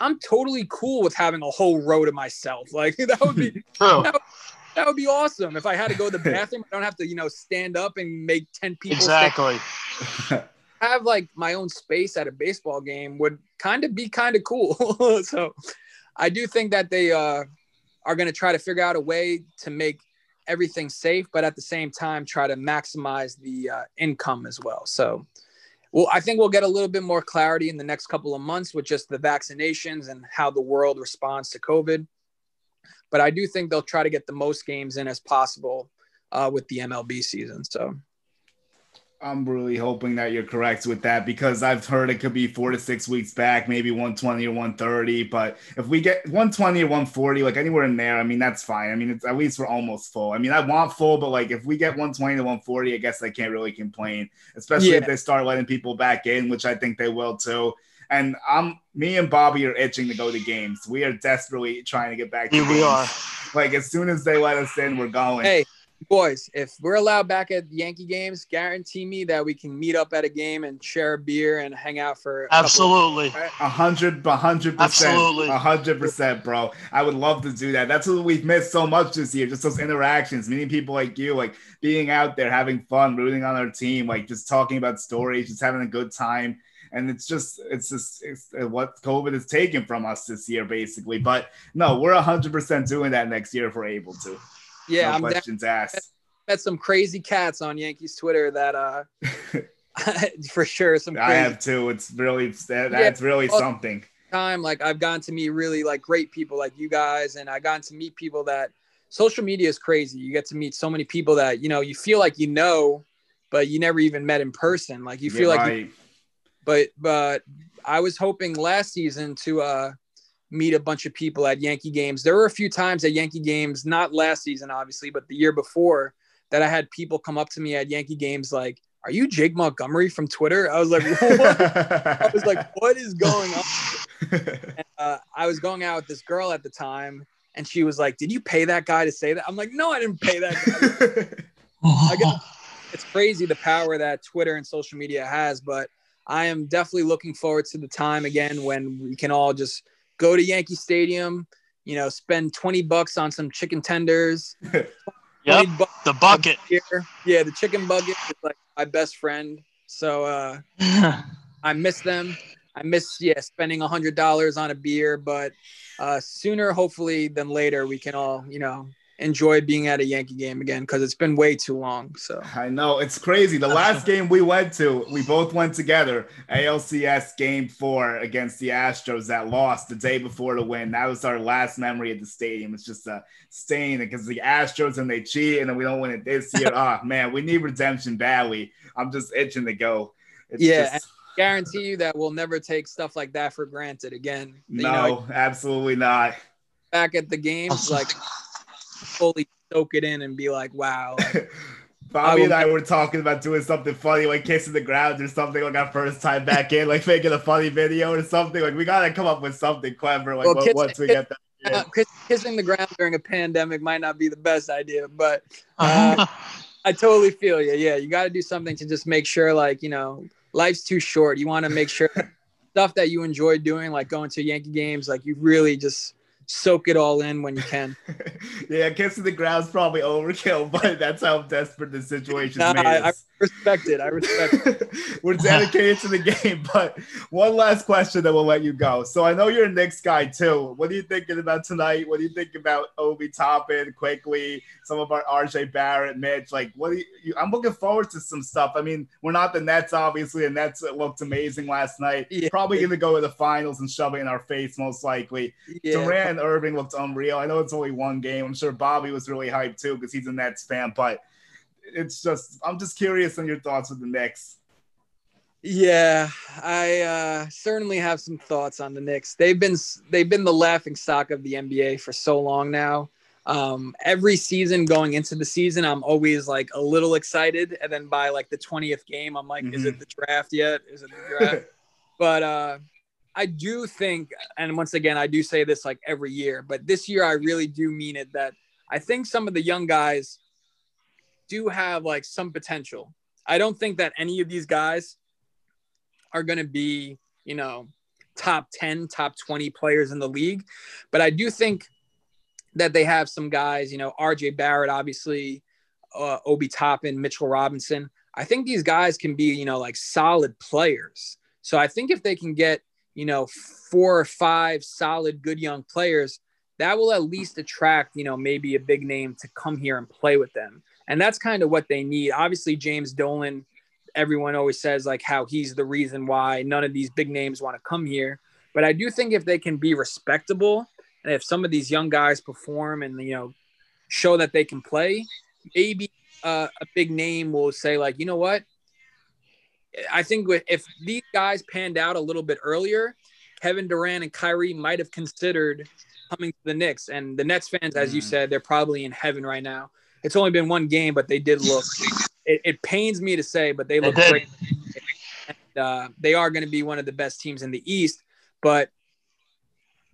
I'm totally cool with having a whole row to myself. Like that would be True. Oh. that would be awesome. If I had to go to the bathroom, I don't have to you know stand up and make ten people Exactly. have like my own space at a baseball game would kind of be kind of cool. so I do think that they uh, are going to try to figure out a way to make everything safe, but at the same time, try to maximize the uh, income as well. So, well, I think we'll get a little bit more clarity in the next couple of months with just the vaccinations and how the world responds to COVID. But I do think they'll try to get the most games in as possible uh, with the MLB season. So, I'm really hoping that you're correct with that because I've heard it could be four to six weeks back, maybe 120 or 130. But if we get 120 or 140, like anywhere in there, I mean, that's fine. I mean, it's at least we're almost full. I mean, I want full, but like if we get 120 to 140, I guess I can't really complain, especially if they start letting people back in, which I think they will too. And I'm me and Bobby are itching to go to games. We are desperately trying to get back to Here we games. are. Like as soon as they let us in, we're going. Hey, boys, if we're allowed back at Yankee games, guarantee me that we can meet up at a game and share a beer and hang out for a Absolutely. A hundred, a hundred percent, Absolutely. a hundred percent, bro. I would love to do that. That's what we've missed so much this year. Just those interactions, meeting people like you, like being out there, having fun, rooting on our team, like just talking about stories, just having a good time. And it's just, it's just, it's uh, what COVID has taken from us this year, basically. But no, we're a hundred percent doing that next year if we're able to. Yeah, no I'm down. questions asked. met some crazy cats on Yankees Twitter that uh for sure some I have too. It's really, that, that's really well- something. time. Like I've gotten to meet really like great people like you guys, and I gotten to meet people that social media is crazy. You get to meet so many people that you know you feel like you know, but you never even met in person. Like you feel You're like you but but I was hoping last season to uh meet a bunch of people at Yankee games. There were a few times at Yankee games, not last season obviously, but the year before that I had people come up to me at Yankee games like, "Are you Jake Montgomery from Twitter?" I was like, "What?" I was like, "What is going on?" And, uh, I was going out with this girl at the time, and she was like, "Did you pay that guy to say that?" I'm like, "No, I didn't pay that guy." I guess it's crazy the power that Twitter and social media has, but I am definitely looking forward to the time again when we can all just go to Yankee Stadium, you know, spend 20 bucks on some chicken tenders. Yep. 20 bucks The bucket. Yeah, the chicken bucket is like my best friend. So uh I miss them. I miss yeah spending a hundred dollars on a beer, but uh, sooner hopefully than later we can all you know enjoy being at a Yankee game again because it's been way too long. So I know it's crazy. The last game we went to, we both went together. ALCS game four against the Astros that lost the day before the win. That was our last memory at the stadium. It's just uh, a stain because the Astros and they cheat and then we don't win it this year. oh man, we need redemption badly. I'm just itching to go. It's Yeah, just- guarantee you that we'll never take stuff like that for granted again. You no, know, absolutely not. back at the games, like fully soak it in and be like, wow. Like, Bobby and I were talking about doing something funny, like kissing the ground or something, like our first time back in, like making a funny video or something. Like we gotta come up with something clever, like well, kiss, once we kiss, get that. Uh, kissing the ground during a pandemic might not be the best idea, but uh, I totally feel you. Yeah, you got to do something to just make sure, like you know, life's too short. You want to make sure stuff that you enjoy doing, like going to Yankee games, like you really just soak it all in when you can. yeah, kissing the ground's probably overkill, but that's how desperate the situation nah, I, I, respect it. I respect it. We're dedicated to the game, but one last question that we'll let you go. So I know you're a Knicks guy too. What are you thinking about tonight? What do you think about Obi Toppin, Quickley, some of our RJ Barrett, Mitch? Like, what do you, I'm looking forward to some stuff. I mean, we're not the Nets, obviously, and Nets looked amazing last night. Yeah. Probably going to go to the finals and shove it in our face, most likely. Yeah. Durant Irving looked unreal. I know it's only one game. I'm sure Bobby was really hyped too because he's a Nets fan, but it's just I'm just curious on your thoughts with the Knicks. Yeah, I uh, certainly have some thoughts on the Knicks. They've been they've been the laughing stock of the NBA for so long now. Um, every season going into the season, I'm always like a little excited, and then by like the 20th game, I'm like, mm-hmm. is it mm-hmm. the draft yet? Is it the draft? but uh, I do think, and once again, I do say this like every year, but this year I really do mean it that I think some of the young guys do have like some potential. I don't think that any of these guys are going to be, you know, top 10, top 20 players in the league, but I do think that they have some guys, you know, RJ Barrett, obviously, uh, Obi Toppin, Mitchell Robinson. I think these guys can be, you know, like solid players. So I think if they can get you know, four or five solid, good young players, that will at least attract, you know, maybe a big name to come here and play with them. And that's kind of what they need. Obviously, James Dolan, everyone always says like how he's the reason why none of these big names want to come here. But I do think if they can be respectable and if some of these young guys perform and, you know, show that they can play, maybe uh, a big name will say, like, you know what? I think if these guys panned out a little bit earlier, Kevin Durant and Kyrie might have considered coming to the Knicks. And the Nets fans, as you mm. said, they're probably in heaven right now. It's only been one game, but they did look. It, it pains me to say, but they look great. And, uh, they are going to be one of the best teams in the East. But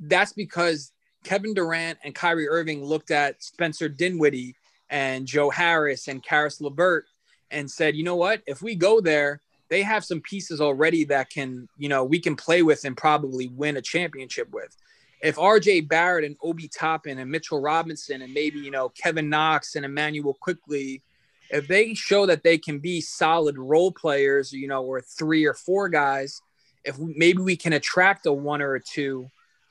that's because Kevin Durant and Kyrie Irving looked at Spencer Dinwiddie and Joe Harris and Caris LeVert and said, you know what? If we go there, they have some pieces already that can, you know, we can play with and probably win a championship with. If RJ Barrett and Obi Toppin and Mitchell Robinson and maybe, you know, Kevin Knox and Immanuel Quickley, if they show that they can be solid role players, you know, or three or four guys, if we, maybe we can attract a one or a two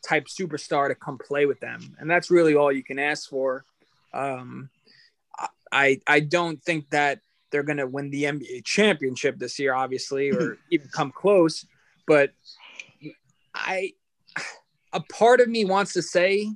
type superstar to come play with them. And that's really all you can ask for. Um, I, I don't think that they're going to win the NBA championship this year, obviously, or even come close. But I, a part of me wants to say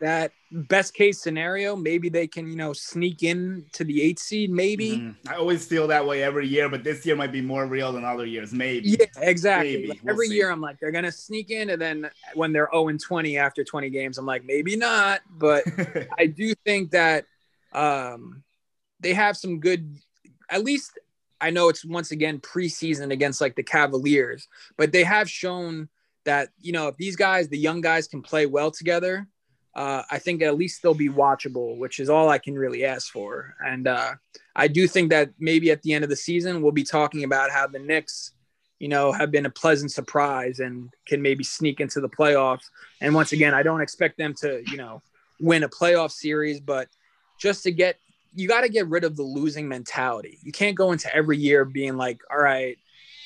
that best case scenario, maybe they can, you know, sneak in to the eighth seed, maybe. Mm-hmm. I always feel that way every year, but this year might be more real than other years, maybe. Yeah, exactly. Like we'll every see. year, I'm like, they're gonna sneak in, and then when they're 0 and 20 after 20 games, I'm like, maybe not. But I do think that um, they have some good at least I know it's once again preseason against like the Cavaliers, but they have shown that you know if these guys, the young guys, can play well together, uh, I think at least they'll be watchable, which is all I can really ask for. And uh, I do think that maybe at the end of the season we'll be talking about how the Knicks, you know, have been a pleasant surprise and can maybe sneak into the playoffs. And once again, I don't expect them to, you know, win a playoff series, but just to get you got to get rid of the losing mentality. You can't go into every year being like, all right,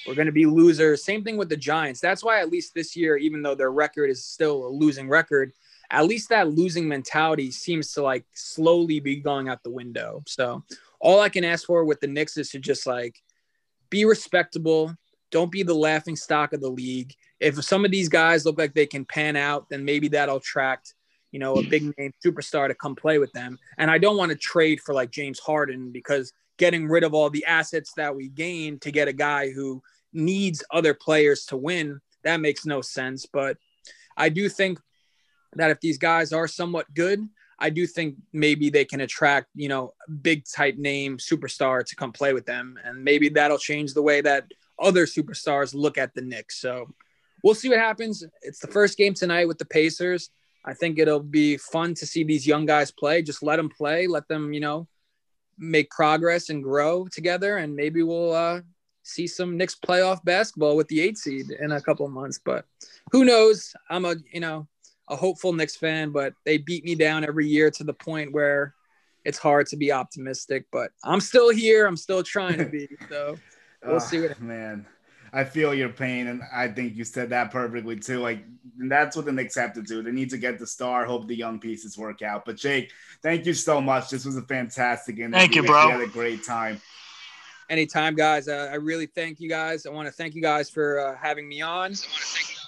we're going to be losers. Same thing with the Giants. That's why, at least this year, even though their record is still a losing record, at least that losing mentality seems to like slowly be going out the window. So, all I can ask for with the Knicks is to just like be respectable. Don't be the laughing stock of the league. If some of these guys look like they can pan out, then maybe that'll attract you know, a big name superstar to come play with them. And I don't want to trade for like James Harden because getting rid of all the assets that we gained to get a guy who needs other players to win, that makes no sense. But I do think that if these guys are somewhat good, I do think maybe they can attract, you know, big type name superstar to come play with them. And maybe that'll change the way that other superstars look at the Knicks. So we'll see what happens. It's the first game tonight with the Pacers. I think it'll be fun to see these young guys play. Just let them play, let them, you know, make progress and grow together. And maybe we'll uh, see some Knicks playoff basketball with the eight seed in a couple months. But who knows? I'm a, you know, a hopeful Knicks fan, but they beat me down every year to the point where it's hard to be optimistic. But I'm still here. I'm still trying to be. So we'll oh, see what. Man, I feel your pain, and I think you said that perfectly too. Like that's what the Knicks have to do. They need to get the star. Hope the young pieces work out. But Jake, thank you so much. This was a fantastic interview. Thank you, bro. We had a great time. Anytime, guys. Uh, I really thank you guys. I want to thank you guys for uh, having me on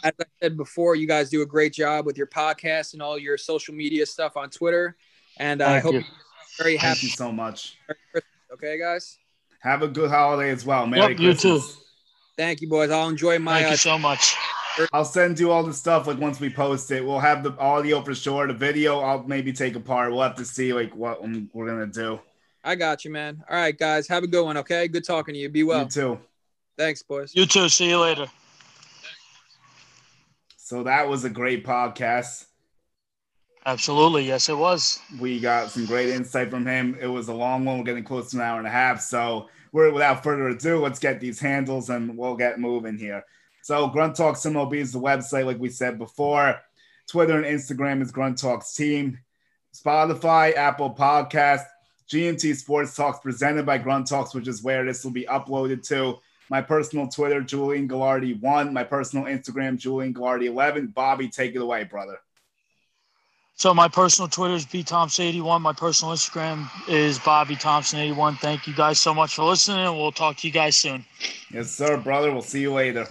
as I said before, you guys do a great job with your podcast and all your social media stuff on Twitter. And uh, I hope you. you're very happy. Thank you so much. Okay, guys. Have a good holiday as well. Merry yep, Christmas. You too. Thank you, boys. I'll enjoy my. Thank you uh, so much. I'll send you all the stuff like once we post it. We'll have the audio for sure. The video I'll maybe take apart. We'll have to see like what we're gonna do. I got you, man. All right, guys. Have a good one. Okay. Good talking to you. Be well. You too. Thanks, boys. You too. See you later. So that was a great podcast. Absolutely. Yes, it was. We got some great insight from him. It was a long one. We're getting close to an hour and a half. So we're without further ado, let's get these handles and we'll get moving here. So Grunt Talks MLB is the website, like we said before. Twitter and Instagram is Grunt Talks Team. Spotify, Apple Podcast, GMT Sports Talks presented by Grunt Talks, which is where this will be uploaded to my personal Twitter, Julian Gallardi one. My personal Instagram, Julian Gallardi eleven. Bobby, take it away, brother. So my personal Twitter is B Thompson eighty one. My personal Instagram is Bobby Thompson eighty one. Thank you guys so much for listening. We'll talk to you guys soon. Yes, sir, brother. We'll see you later.